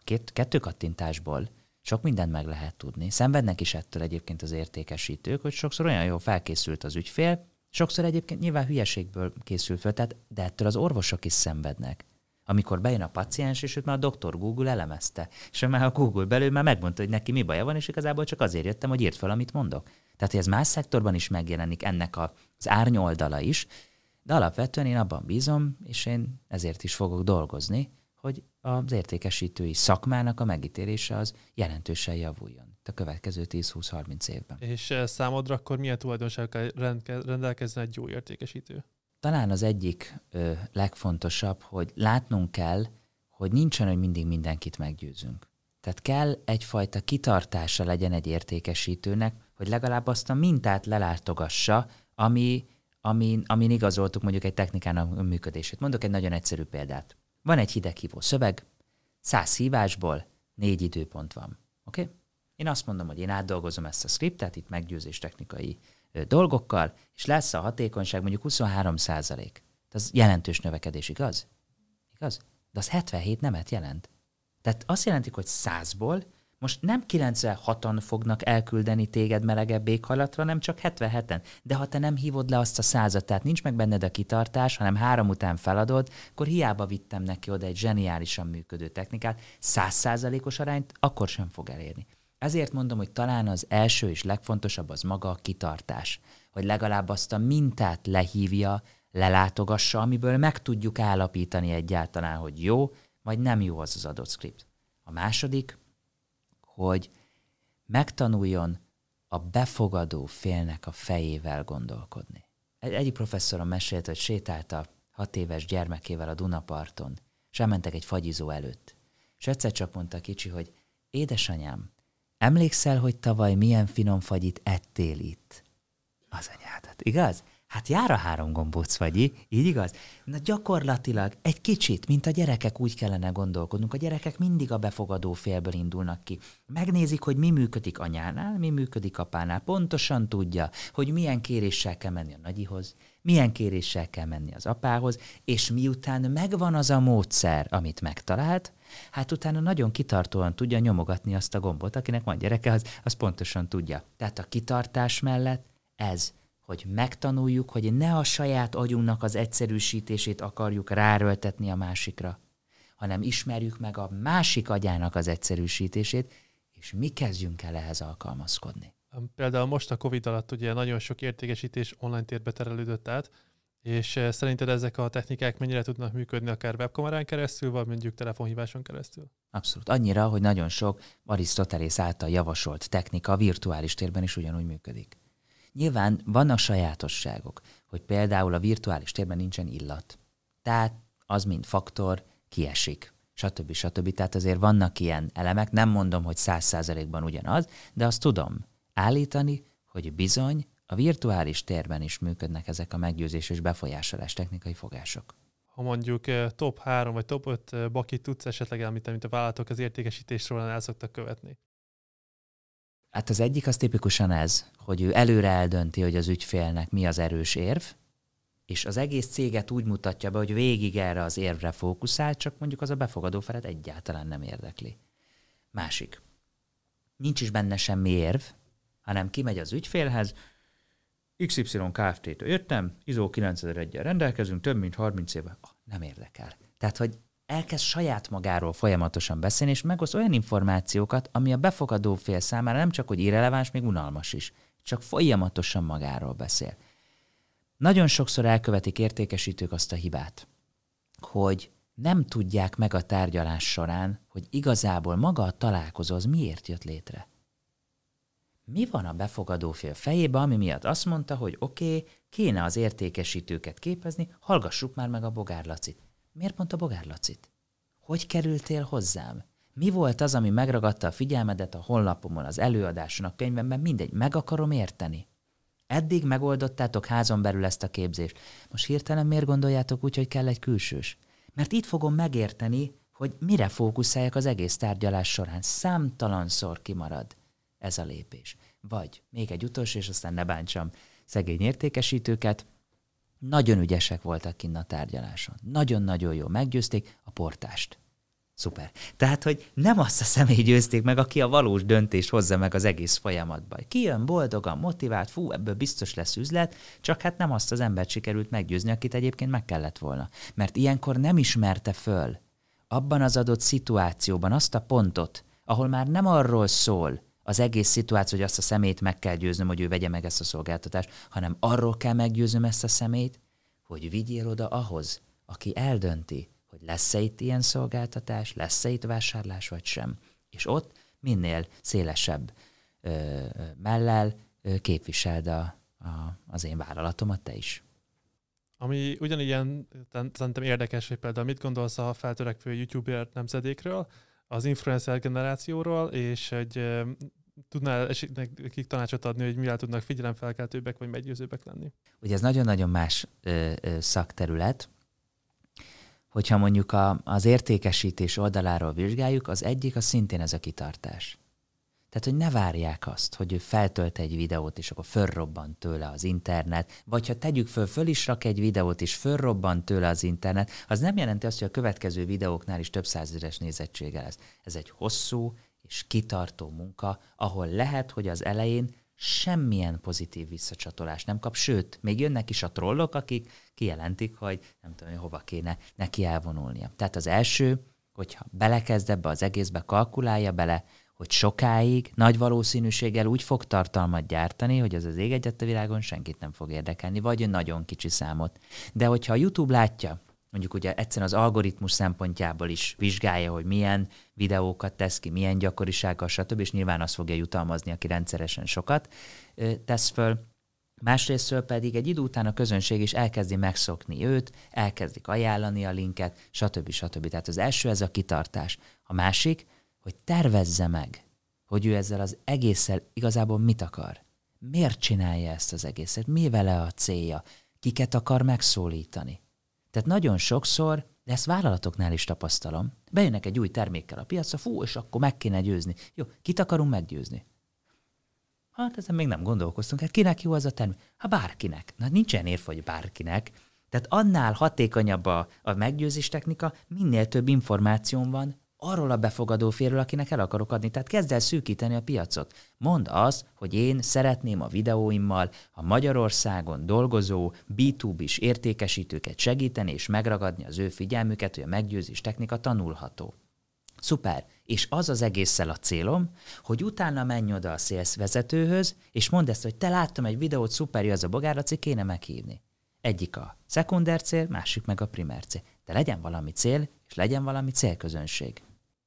két, kettő kattintásból sok mindent meg lehet tudni. Szenvednek is ettől egyébként az értékesítők, hogy sokszor olyan jól felkészült az ügyfél, sokszor egyébként nyilván hülyeségből készül föl, tehát, de ettől az orvosok is szenvednek. Amikor bejön a paciens, és őt már a doktor Google elemezte, és már a Google belül már megmondta, hogy neki mi baja van, és igazából csak azért jöttem, hogy írt fel, amit mondok. Tehát, hogy ez más szektorban is megjelenik ennek az árnyoldala is, de alapvetően én abban bízom, és én ezért is fogok dolgozni, hogy az értékesítői szakmának a megítélése az jelentősen javuljon a következő 10-20-30 évben. És eh, számodra akkor milyen tulajdonságokkal rendelkezzen egy jó értékesítő? Talán az egyik ö, legfontosabb, hogy látnunk kell, hogy nincsen, hogy mindig mindenkit meggyőzünk. Tehát kell egyfajta kitartása legyen egy értékesítőnek, hogy legalább azt a mintát lelátogassa, ami, amin, amin igazoltuk mondjuk egy technikának működését. Mondok egy nagyon egyszerű példát. Van egy hideghívó szöveg, száz hívásból négy időpont van. Oké? Okay? Én azt mondom, hogy én átdolgozom ezt a scriptet, itt meggyőzés technikai dolgokkal, és lesz a hatékonyság mondjuk 23 százalék. Ez jelentős növekedés, igaz? Igaz? De az 77 nemet jelent. Tehát azt jelenti, hogy 100-ból most nem 96-an fognak elküldeni téged melegebb éghajlatra, hanem csak 77-en. De ha te nem hívod le azt a százat, tehát nincs meg benned a kitartás, hanem három után feladod, akkor hiába vittem neki oda egy zseniálisan működő technikát, százszázalékos arányt akkor sem fog elérni. Ezért mondom, hogy talán az első és legfontosabb az maga a kitartás, hogy legalább azt a mintát lehívja, lelátogassa, amiből meg tudjuk állapítani egyáltalán, hogy jó, vagy nem jó az az adott script. A második, hogy megtanuljon a befogadó félnek a fejével gondolkodni. Egy, egyik professzorom mesélt, hogy sétált a hat éves gyermekével a Dunaparton, és elmentek egy fagyizó előtt. És egyszer csak mondta kicsi, hogy édesanyám, emlékszel, hogy tavaly milyen finom fagyit ettél itt? Az anyádat, igaz? Hát jár a három gombóc fagyi, így igaz? Na gyakorlatilag egy kicsit, mint a gyerekek úgy kellene gondolkodnunk. A gyerekek mindig a befogadó félből indulnak ki. Megnézik, hogy mi működik anyánál, mi működik apánál. Pontosan tudja, hogy milyen kéréssel kell menni a nagyihoz, milyen kéréssel kell menni az apához, és miután megvan az a módszer, amit megtalált, hát utána nagyon kitartóan tudja nyomogatni azt a gombot, akinek van gyereke, az, az pontosan tudja. Tehát a kitartás mellett ez hogy megtanuljuk, hogy ne a saját agyunknak az egyszerűsítését akarjuk ráröltetni a másikra, hanem ismerjük meg a másik agyának az egyszerűsítését, és mi kezdjünk el ehhez alkalmazkodni. Például most a Covid alatt ugye nagyon sok értékesítés online térbe terelődött át, és eh, szerinted ezek a technikák mennyire tudnak működni akár webkamerán keresztül, vagy mondjuk telefonhíváson keresztül? Abszolút. Annyira, hogy nagyon sok Arisztotelész által javasolt technika virtuális térben is ugyanúgy működik. Nyilván vannak sajátosságok, hogy például a virtuális térben nincsen illat. Tehát az, mint faktor, kiesik stb. stb. Tehát azért vannak ilyen elemek, nem mondom, hogy száz százalékban ugyanaz, de azt tudom állítani, hogy bizony a virtuális térben is működnek ezek a meggyőzés és befolyásolás technikai fogások. Ha mondjuk eh, top 3 vagy top 5 eh, bakit tudsz esetleg említeni, mint a vállalatok az értékesítésről el szoktak követni? Hát az egyik az tipikusan ez, hogy ő előre eldönti, hogy az ügyfélnek mi az erős érv, és az egész céget úgy mutatja be, hogy végig erre az érvre fókuszál, csak mondjuk az a befogadó felet egyáltalán nem érdekli. Másik. Nincs is benne semmi érv, hanem kimegy az ügyfélhez, XY Kft-től jöttem, ISO 9001-jel rendelkezünk, több mint 30 éve. Oh, nem érdekel. Tehát, hogy elkezd saját magáról folyamatosan beszélni, és megoszt olyan információkat, ami a befogadó fél számára nem csak hogy irreleváns, még unalmas is. Csak folyamatosan magáról beszél. Nagyon sokszor elkövetik értékesítők azt a hibát, hogy nem tudják meg a tárgyalás során, hogy igazából maga a találkozó az miért jött létre. Mi van a befogadó fél fejébe, ami miatt azt mondta, hogy oké, okay, kéne az értékesítőket képezni, hallgassuk már meg a Bogár Lacit. Miért pont a Bogár Lacit? Hogy kerültél hozzám? Mi volt az, ami megragadta a figyelmedet a honlapomon, az előadáson, a könyvemben? Mindegy, meg akarom érteni. Eddig megoldottátok házon belül ezt a képzést. Most hirtelen miért gondoljátok úgy, hogy kell egy külsős? Mert itt fogom megérteni, hogy mire fókuszáljak az egész tárgyalás során. Számtalanszor kimarad ez a lépés. Vagy még egy utolsó, és aztán ne bántsam szegény értékesítőket, nagyon ügyesek voltak kinn a tárgyaláson. Nagyon-nagyon jó meggyőzték a portást. Szuper. Tehát, hogy nem azt a személy győzték meg, aki a valós döntést hozza meg az egész folyamatban. Kijön boldogan, motivált, fú, ebből biztos lesz üzlet, csak hát nem azt az embert sikerült meggyőzni, akit egyébként meg kellett volna. Mert ilyenkor nem ismerte föl abban az adott szituációban azt a pontot, ahol már nem arról szól az egész szituáció, hogy azt a szemét meg kell győznöm, hogy ő vegye meg ezt a szolgáltatást, hanem arról kell meggyőznöm ezt a szemét, hogy vigyél oda ahhoz, aki eldönti, hogy lesz-e itt ilyen szolgáltatás, lesz-e itt vásárlás vagy sem. És ott minél szélesebb ö, mellel ö, képviseld a, a, az én vállalatomat te is. Ami ugyanilyen szerintem érdekes, hogy például mit gondolsz a feltörekvő YouTuber nemzedékről, az influencer generációról, és hogy tudnál nekik tanácsot adni, hogy mivel tudnak figyelemfelkeltőbbek vagy meggyőzőbbek lenni? Ugye ez nagyon-nagyon más ö, ö, szakterület. Hogyha mondjuk a, az értékesítés oldaláról vizsgáljuk, az egyik az szintén ez a kitartás. Tehát, hogy ne várják azt, hogy ő feltölt egy videót, és akkor fölrobban tőle az internet, vagy ha tegyük föl, föl is rak egy videót, és fölrobban tőle az internet, az nem jelenti azt, hogy a következő videóknál is több százeres nézettsége lesz. Ez egy hosszú és kitartó munka, ahol lehet, hogy az elején semmilyen pozitív visszacsatolást nem kap, sőt, még jönnek is a trollok, akik kijelentik, hogy nem tudom, hogy hova kéne neki elvonulnia. Tehát az első, hogyha belekezd ebbe az egészbe, kalkulálja bele, hogy sokáig nagy valószínűséggel úgy fog tartalmat gyártani, hogy az az ég egyet a világon senkit nem fog érdekelni, vagy nagyon kicsi számot. De hogyha a YouTube látja, mondjuk ugye egyszerűen az algoritmus szempontjából is vizsgálja, hogy milyen videókat tesz ki, milyen gyakorisággal, stb., és nyilván azt fogja jutalmazni, aki rendszeresen sokat tesz föl, Másrésztről pedig egy idő után a közönség is elkezdi megszokni őt, elkezdik ajánlani a linket, stb. stb. Tehát az első ez a kitartás. A másik, hogy tervezze meg, hogy ő ezzel az egésszel igazából mit akar. Miért csinálja ezt az egészet? Mi vele a célja? Kiket akar megszólítani? Tehát nagyon sokszor, de ezt vállalatoknál is tapasztalom, bejönnek egy új termékkel a piacra, fú, és akkor meg kéne győzni. Jó, kit akarunk meggyőzni? Hát ezen még nem gondolkoztunk. Hát kinek jó az a termék? Hát bárkinek. Na nincsen érv, hogy bárkinek. Tehát annál hatékonyabb a, a meggyőzés technika, minél több információn van arról a befogadó félről, akinek el akarok adni. Tehát kezd el szűkíteni a piacot. Mondd az, hogy én szeretném a videóimmal a Magyarországon dolgozó B2B-s értékesítőket segíteni és megragadni az ő figyelmüket, hogy a meggyőzés technika tanulható. Szuper. És az az egésszel a célom, hogy utána menj oda a sales vezetőhöz, és mondd ezt, hogy te láttam egy videót, szuper, az a bogáraci, kéne meghívni. Egyik a szekunder cél, másik meg a primer cél. De legyen valami cél, és legyen valami célközönség.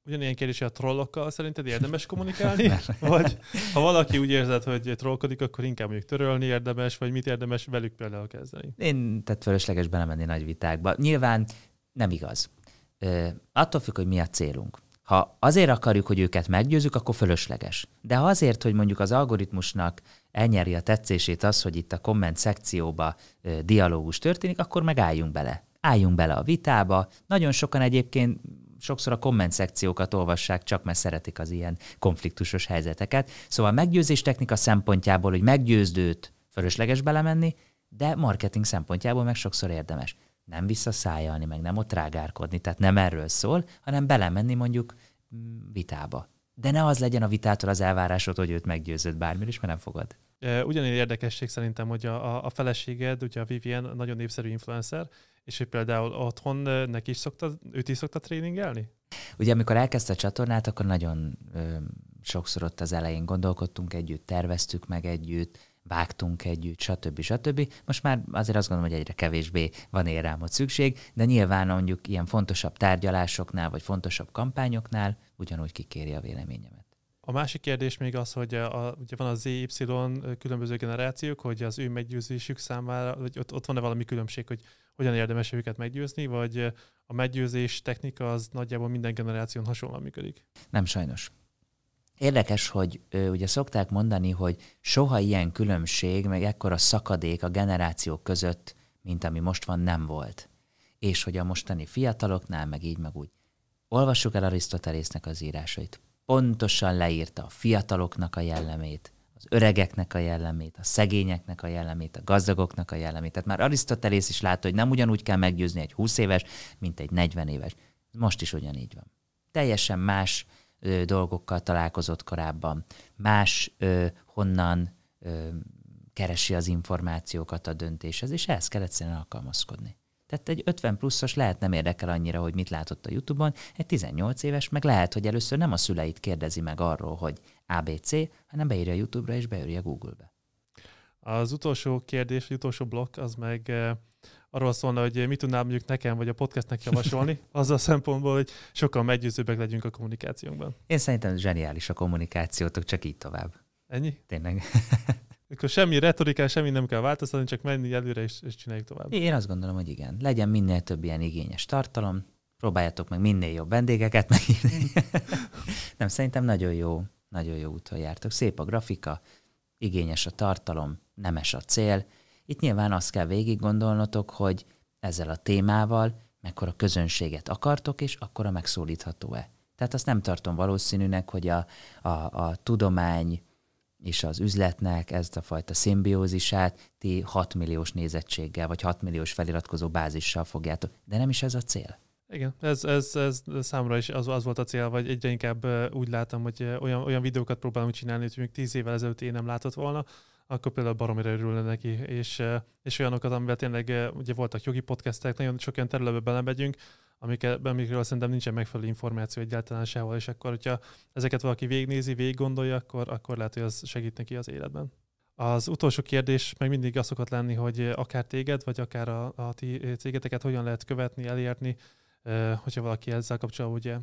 Ugyanilyen kérdés, hogy a trollokkal szerinted érdemes kommunikálni? vagy ha valaki úgy érzed, hogy trollkodik, akkor inkább mondjuk törölni érdemes, vagy mit érdemes velük például kezdeni? Én tehát fölösleges belemenni nagy vitákba. Nyilván nem igaz. Ö, attól függ, hogy mi a célunk. Ha azért akarjuk, hogy őket meggyőzzük, akkor fölösleges. De ha azért, hogy mondjuk az algoritmusnak elnyeri a tetszését az, hogy itt a komment szekcióba ö, dialógus történik, akkor megálljunk bele. Álljunk bele a vitába. Nagyon sokan egyébként sokszor a komment szekciókat olvassák, csak mert szeretik az ilyen konfliktusos helyzeteket. Szóval meggyőzés technika szempontjából, hogy meggyőzd őt, fölösleges belemenni, de marketing szempontjából meg sokszor érdemes. Nem visszaszájalni, meg nem ott rágárkodni, tehát nem erről szól, hanem belemenni mondjuk mm, vitába. De ne az legyen a vitától az elvárásod, hogy őt meggyőzött bármilyen is, mert nem fogad. Ugyanilyen érdekesség szerintem, hogy a, a feleséged, ugye a Vivian nagyon népszerű influencer, és hogy például otthon neki is szokta, őt is szokta tréningelni? Ugye amikor elkezdte a csatornát, akkor nagyon ö, sokszor ott az elején gondolkodtunk együtt, terveztük meg együtt, vágtunk együtt, stb. stb. Most már azért azt gondolom, hogy egyre kevésbé van ott szükség, de nyilván mondjuk ilyen fontosabb tárgyalásoknál, vagy fontosabb kampányoknál ugyanúgy kikéri a véleményemet. A másik kérdés még az, hogy a, ugye van a ZY különböző generációk, hogy az ő meggyőzésük számára, hogy ott, ott van-e valami különbség, hogy hogyan érdemes őket meggyőzni, vagy a meggyőzés technika az nagyjából minden generáción hasonlóan működik? Nem sajnos. Érdekes, hogy ö, ugye szokták mondani, hogy soha ilyen különbség, meg ekkora szakadék a generációk között, mint ami most van, nem volt. És hogy a mostani fiataloknál, meg így, meg úgy. Olvassuk el Arisztotelésznek az írásait. Pontosan leírta a fiataloknak a jellemét, az öregeknek a jellemét, a szegényeknek a jellemét, a gazdagoknak a jellemét. Tehát már Arisztotelész is látta, hogy nem ugyanúgy kell meggyőzni egy 20 éves, mint egy 40 éves. Most is ugyanígy van. Teljesen más ö, dolgokkal találkozott korábban, más ö, honnan ö, keresi az információkat a döntéshez, és ehhez kell egyszerűen alkalmazkodni. Tehát egy 50 pluszos lehet nem érdekel annyira, hogy mit látott a YouTube-on, egy 18 éves meg lehet, hogy először nem a szüleit kérdezi meg arról, hogy ABC, hanem beírja a YouTube-ra és beírja Google-be. Az utolsó kérdés, az utolsó blokk, az meg eh, arról szólna, hogy mit tudnám mondjuk nekem vagy a podcastnek javasolni, az a szempontból, hogy sokkal meggyőzőbbek legyünk a kommunikációnkban. Én szerintem zseniális a kommunikációtok, csak így tovább. Ennyi? Tényleg. Akkor semmi retorikán, semmi nem kell változtatni, csak menni előre és, és csináljuk tovább. Én azt gondolom, hogy igen. Legyen minél több ilyen igényes tartalom, próbáljátok meg minél jobb vendégeket megírni. nem, szerintem nagyon jó, nagyon jó úton jártok. Szép a grafika, igényes a tartalom, nemes a cél. Itt nyilván azt kell végig gondolnotok, hogy ezzel a témával mekkora közönséget akartok, és akkor a megszólítható-e. Tehát azt nem tartom valószínűnek, hogy a, a, a tudomány és az üzletnek ezt a fajta szimbiózisát ti 6 milliós nézettséggel, vagy 6 milliós feliratkozó bázissal fogjátok. De nem is ez a cél. Igen, ez, ez, ez számomra is az, az volt a cél, vagy egyre inkább úgy látom, hogy olyan, olyan videókat próbálunk csinálni, hogy még tíz évvel ezelőtt én nem látott volna, akkor például baromira örülne neki, és, és olyanokat, amivel tényleg ugye voltak jogi podcastek, nagyon sok olyan területbe belemegyünk, amiket, amikről szerintem nincsen megfelelő információ egyáltalán sehol, és akkor, hogyha ezeket valaki végignézi, végig gondolja, akkor, akkor lehet, hogy az segít neki az életben. Az utolsó kérdés meg mindig az szokott lenni, hogy akár téged, vagy akár a, a ti cégeteket hogyan lehet követni, elérni, hogyha valaki ezzel kapcsolatban ugye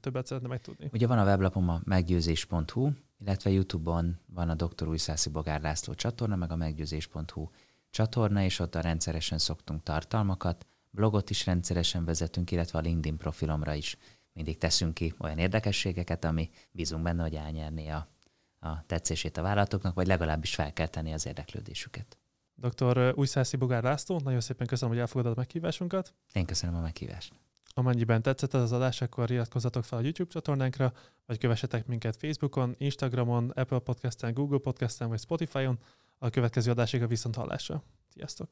többet szeretne megtudni. Ugye van a weblapom a meggyőzés.hu, illetve YouTube-on van a Dr. Újszászi Bogár László csatorna, meg a meggyőzés.hu csatorna, és ott a rendszeresen szoktunk tartalmakat, blogot is rendszeresen vezetünk, illetve a LinkedIn profilomra is mindig teszünk ki olyan érdekességeket, ami bízunk benne, hogy elnyerné a, a tetszését a vállalatoknak, vagy legalábbis felkelteni az érdeklődésüket. Dr. Újszászi Bogár László, nagyon szépen köszönöm, hogy elfogadod a meghívásunkat. Én köszönöm a meghívást. Amennyiben tetszett ez az adás, akkor iratkozzatok fel a YouTube csatornánkra, vagy kövessetek minket Facebookon, Instagramon, Apple Podcasten, Google Podcasten vagy Spotify-on. A következő adásig a viszont hallásra. Sziasztok!